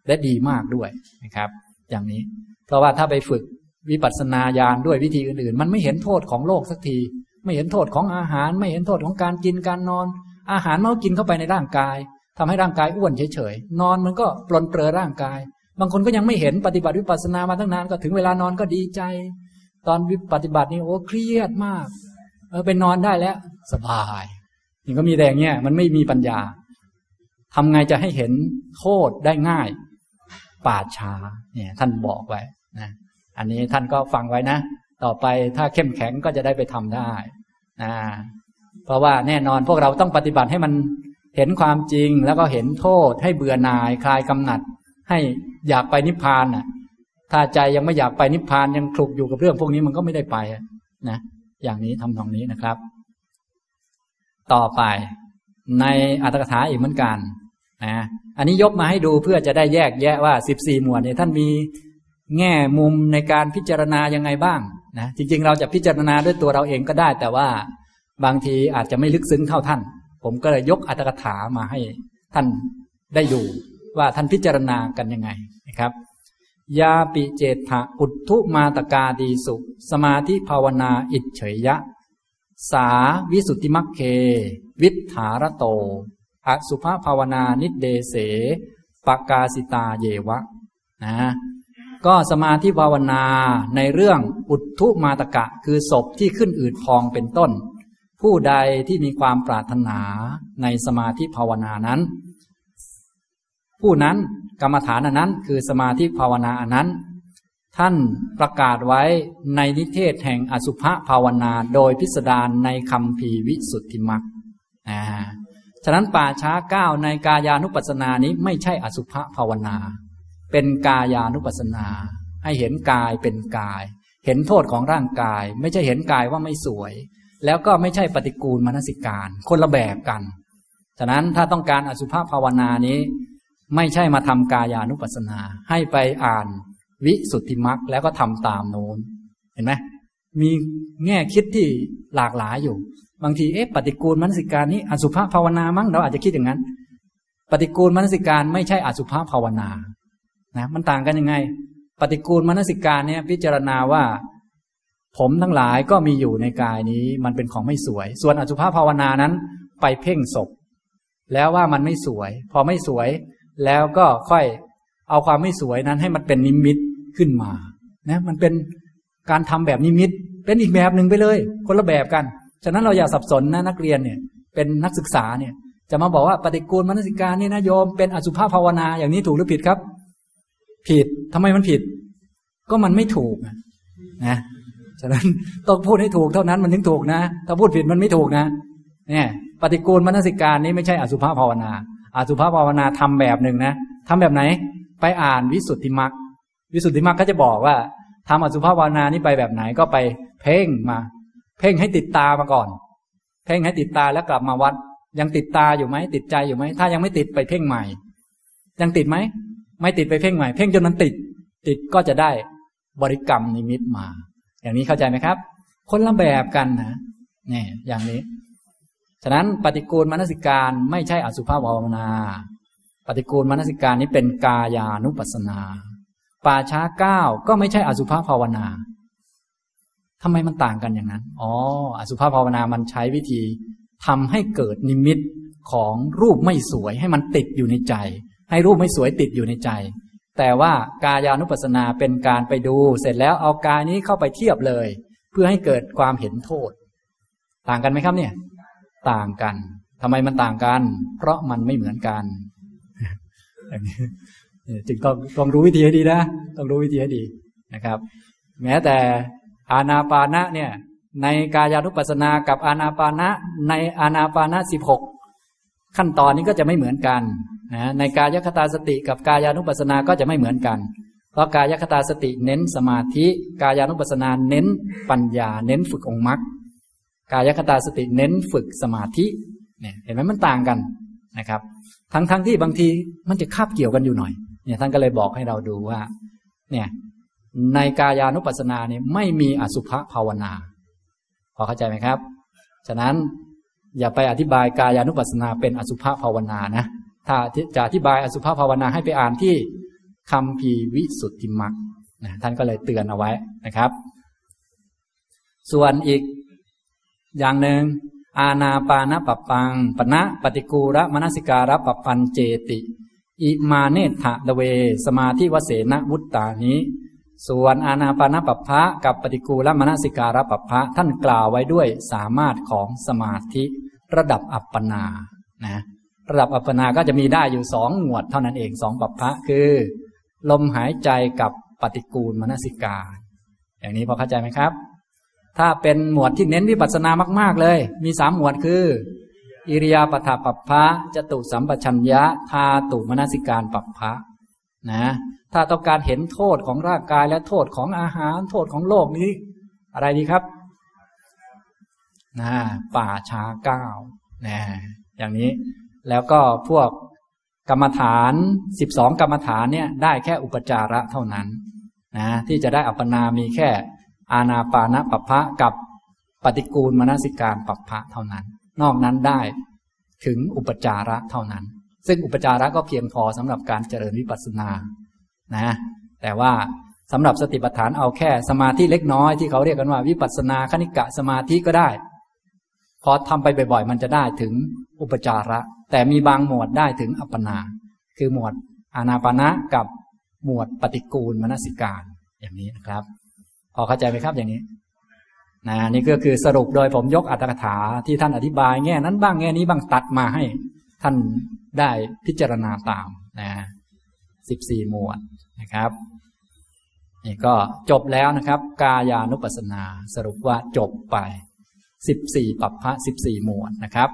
และดีมากด้วยนะครับ อย่างนี้ เพราะว่าถ้าไปฝึกวิปัสสนาญาณด้วยวิธีอื่นๆ มันไม่เห็นโทษของโลกสักที ไม่เห็นโทษของอาหาร ไม่เห็นโทษของการกินการนอน อาหารมันก็กินเข้าไปในร่างกาย ทำให้ร่างกายอ้วนเฉยๆ นอนมันก็ปลนเปลือร่างกาย บางคนก็ยังไม่เห็นปฏิบัติวิปัสสนามาตั้งนานก็ถึงเวลานอนก็ดีใจ ตอนวิปฏิบัตินี่โอ้เครียดมากเออไปนอนได้แล้ว สบายนี่ก็มีแรงเนี้ยมันไม่มีปัญญาทำไงจะให้เห็นโทษได้ง่าย ป่าช้าเนี่ยท่านบอกไว้นะอันนี้ท่านก็ฟังไว้นะ ต่อไปถ้าเข้มแข็งก็จะได้ไปทำได้นะเพราะว่าแน่นอนพวกเราต้องปฏิบัติให้มัน เห็นความจริงแล้วก็เห็นโทษให้เบื่อหน่ายคลายกำหนัด ให้อยากไปนิพพานน่ะ ถ้าใจยังไม่อยากไปนิพพานยังคลุกอยู่กับเรื่องพวกนี้มันก็ไม่ได้ไปนะอย่างนี้ทำตรงนี้นะครับ ต่อไปในอัตถกถาอีกเหมือนกันนะอันนี้ยกมาให้ดูเพื่อจะได้แยกแยะว่าสิบสี่หมวดเนี่ยท่านมีแง่มุมในการพิจารณายังไงบ้างนะจริงๆ เราจะพิจารณาด้วยตัวเราเองก็ได้ แต่ว่าบางทีอาจจะไม่ลึกซึ้งเท่าท่าน ผมก็เลยยกอัตถกถามาให้ท่านได้ดูว่าท่านพิจารณากันยังไงนะครับยาปิเจตะอุทุมาตกาดีสุ สมาธิภาวนาอิจเฉยยะ สาวิสุทธิมักเค วิถารโตอสุภาภาวนานิเดเสปกาสิตาเยวะนะก็สมาธิภาวนาในเรื่องอุทุมาตกะ คือศพที่ขึ้นอืดพองเป็นต้น ผู้ใดที่มีความปรารถนาในสมาธิภาวนานั้น ผู้นั้นกรรมฐานอนนั้นคือสมาธิภาวนาอนนั้น ท่านประกาศไว้ในนิเทศแห่งอสุภภาวนาโดยพิสดารในคำพีวิสุทธิมักอ่าฉะนั้นป่าช้าเก้าในกายานุปัสสนานี้ไม่ใช่อสุภภาวนา เป็นกายานุปัสสนา ให้เห็นกายเป็นกาย เห็นโทษของร่างกาย ไม่ใช่เห็นกายว่าไม่สวย แล้วก็ไม่ใช่ปฏิกูลมนสิการ คนละแบบกัน ฉะนั้นถ้าต้องการอสุภภาวนานี้ ไม่ใช่มาทำกายานุปัสสนา ให้ไปอ่านวิสุทธิมักแล้วก็ทำตามโน้น เห็นไหมมีแง่คิดที่หลากหลายอยู่ บางทีเอ๊ะปฏิกูลมนสิการนี้อสุภภาวนามั้งเราอาจจะคิดอย่างนั้น ปฏิกูลมนสิการไม่ใช่อสุภภาวนานะมันต่างกันยังไง ปฏิกูลมนสิการเนี่ยพิจารณาว่า ผมทั้งหลายก็มีอยู่ในกายนี้ มันเป็นของไม่สวย ส่วนอสุภาภาวนานั้น ไปเพ่งศพ แล้วว่ามันไม่สวย พอไม่สวย แล้วก็ค่อยเอาความไม่สวยนั้นให้มันเป็นนิมิตขึ้นมานะมันเป็นการทำแบบนิมิต เป็นอีกแบบหนึ่งไปเลย คนละแบบกัน ฉะนั้นเราอย่าสับสนนะนักเรียนเนี่ย เป็นนักศึกษาเนี่ย จะมาบอกว่าปฏิกูลมนสิการนี่นะโยมเป็นอสุภาพภาวนาอย่างนี้ถูกหรือผิดครับ ผิดทำไมมันผิด ก็มันไม่ถูกนะ ฉะนั้นต้องพูดให้ถูกเท่านั้นมันถึงถูกนะ ถ้าพูดผิดมันไม่ถูกนะ เนี่ย ปฏิกูลมนสิการนี้ไม่ใช่อสุภาพภาวนา อสุภาพภาวนาทำแบบหนึ่งนะทำแบบไหน ไปอ่านวิสุทธิมรรค วิสุทธิมรรคก็จะบอกว่าทำอสุภาวนานี้ไปแบบไหนก็ไปเพ่งมา เพ่งให้ติดตามาก่อน เพ่งให้ติดตาแล้วกลับมาวัด ยังติดตาอยู่ไหมติดใจอยู่ไหม ถ้ายังไม่ติดไปเพ่งใหม่ ยังติดไหม ไม่ติดไปเพ่งใหม่ เพ่งจนมันติด ติดก็จะได้บริกรรมนิมิตมา อย่างนี้เข้าใจไหมครับ คนละแบบกันนะนี่อย่างนี้ ฉะนั้นปฏิกูลมนสิการไม่ใช่อสุภาพภาวนา ปฏิกูลมนสิการนี้เป็นกายานุปัสนา ป่าช้าเก้าก็ไม่ใช่อสุภาพภาวนาทำไมมันต่างกันอย่างนั้น อ๋อ อสุภาพภาวนามันใช้วิธีทำให้เกิดนิมิตของรูปไม่สวยให้มันติดอยู่ในใจ ให้รูปไม่สวยติดอยู่ในใจ แต่ว่ากายานุปัสสนาเป็นการไปดู เสร็จแล้วเอากายนี้เข้าไปเทียบเลย เพื่อให้เกิดความเห็นโทษ ต่างกันไหมครับเนี่ย ต่างกันทำไมมันต่างกัน เพราะมันไม่เหมือนกันจึงต้องต้องรู้วิธีให้ดีนะต้องรู้วิธีให้ดีนะครับ แม้แต่อาณาปานะเนี่ยในกายานุปัสสนากับอานาปานะในอานาปานะสิบหกขั้นตอนนี้ก็จะไม่เหมือนกัน นะในกายคตาสติกับกายานุปัสสนาก็จะไม่เหมือนกัน เพราะกายคตาสติเน้นสมาธิ กายานุปัสสนาเน้นปัญญา เน้นฝึกองค์มรรคกายคตาสติเน้นฝึกสมาธิเนี่ยเห็นไหมมันต่างกันนะครับ ทั้งทั้งที่บางทีมันจะคาบเกี่ยวกันอยู่หน่อยเนี่ยท่านก็เลยบอกให้เราดูว่า เนี่ยในกายานุปัสสนาเนี่ยไม่มีอสุภภาวนา พอเข้าใจไหมครับ ฉะนั้นอย่าไปอธิบายกายานุปัสสนาเป็นอสุภภาวนานะ ถ้าจะอธิบายอสุภภาวนาให้ไปอ่านที่คำพีวิสุทธิมักนะท่านก็เลยเตือนเอาไว้นะครับ ส่วนอีกอย่างหนึ่งอาณาปานปปปังปณะปฏิกูระมนสิการะปปันเจติ อิมาเนธะเว สมาธิวเสนวุตตานี้ ส่วนอาณาปานปภะกับปฏิกูลมนสิการะปภะท่านกล่าวไว้ด้วยสามารถของสมาธิระดับอัปปนานะ ระดับอัปปนาก็จะมีได้อยู่สองหมวดเท่านั้นเองสองปภะคือ ลมหายใจกับปฏิกูลมนสิกา อย่างนี้พอเข้าใจไหมครับ ถ้าเป็นหมวดที่เน้นวิปัสสนามาก ๆ เลย มีสามหมวดคือ อิริยาปถาปัปพะจตุสัมปชัญญะทาตุมนสิการปัปพะนะถ้าต้องการเห็นโทษของร่างกายและโทษของอาหาร โทษของโลกนี้ อะไรดีครับนะป่าช้าเก้านะอย่างนี้ แล้วก็พวกกรรมฐานสิบสองกรรมฐานเนี่ยได้แค่อุปจาระเท่านั้นนะที่จะได้อัปปนามีแค่อาณาปานปัปพะกับปฏิกูลมนสิการปัปพะเท่านั้น นอกนั้นได้ถึงอุปจาระเท่านั้น ซึ่งอุปจาระก็เพียงพอสำหรับการเจริญวิปัสสนานะแต่ว่าสำหรับสติปัฏฐานเอาแค่สมาธิเล็กน้อยที่เขาเรียกกันว่าวิปัสสนาคณิกะสมาธิก็ได้ พอทำไปบ่อยๆ มันจะได้ถึงอุปจาระ แต่มีบางหมวดได้ถึงอัปปนา คือหมวดอานาปานะกับหมวดปฏิกูลมนสิการ อย่างนี้นะครับ พอเข้าใจไหมครับอย่างนี้นะนี่ก็คือสรุปโดยผมยกอัตถกถาที่ท่านอธิบายแง่นั้นบ้างแง่นี้บ้างตัดมาให้ท่านได้พิจารณาตามนะสิบสี่หมวดนะครับนี่ก็จบแล้วนะครับ กายานุปัสสนา สรุปว่าจบไปสิบสี่ปัปพะสิบสี่หมวดนะครับ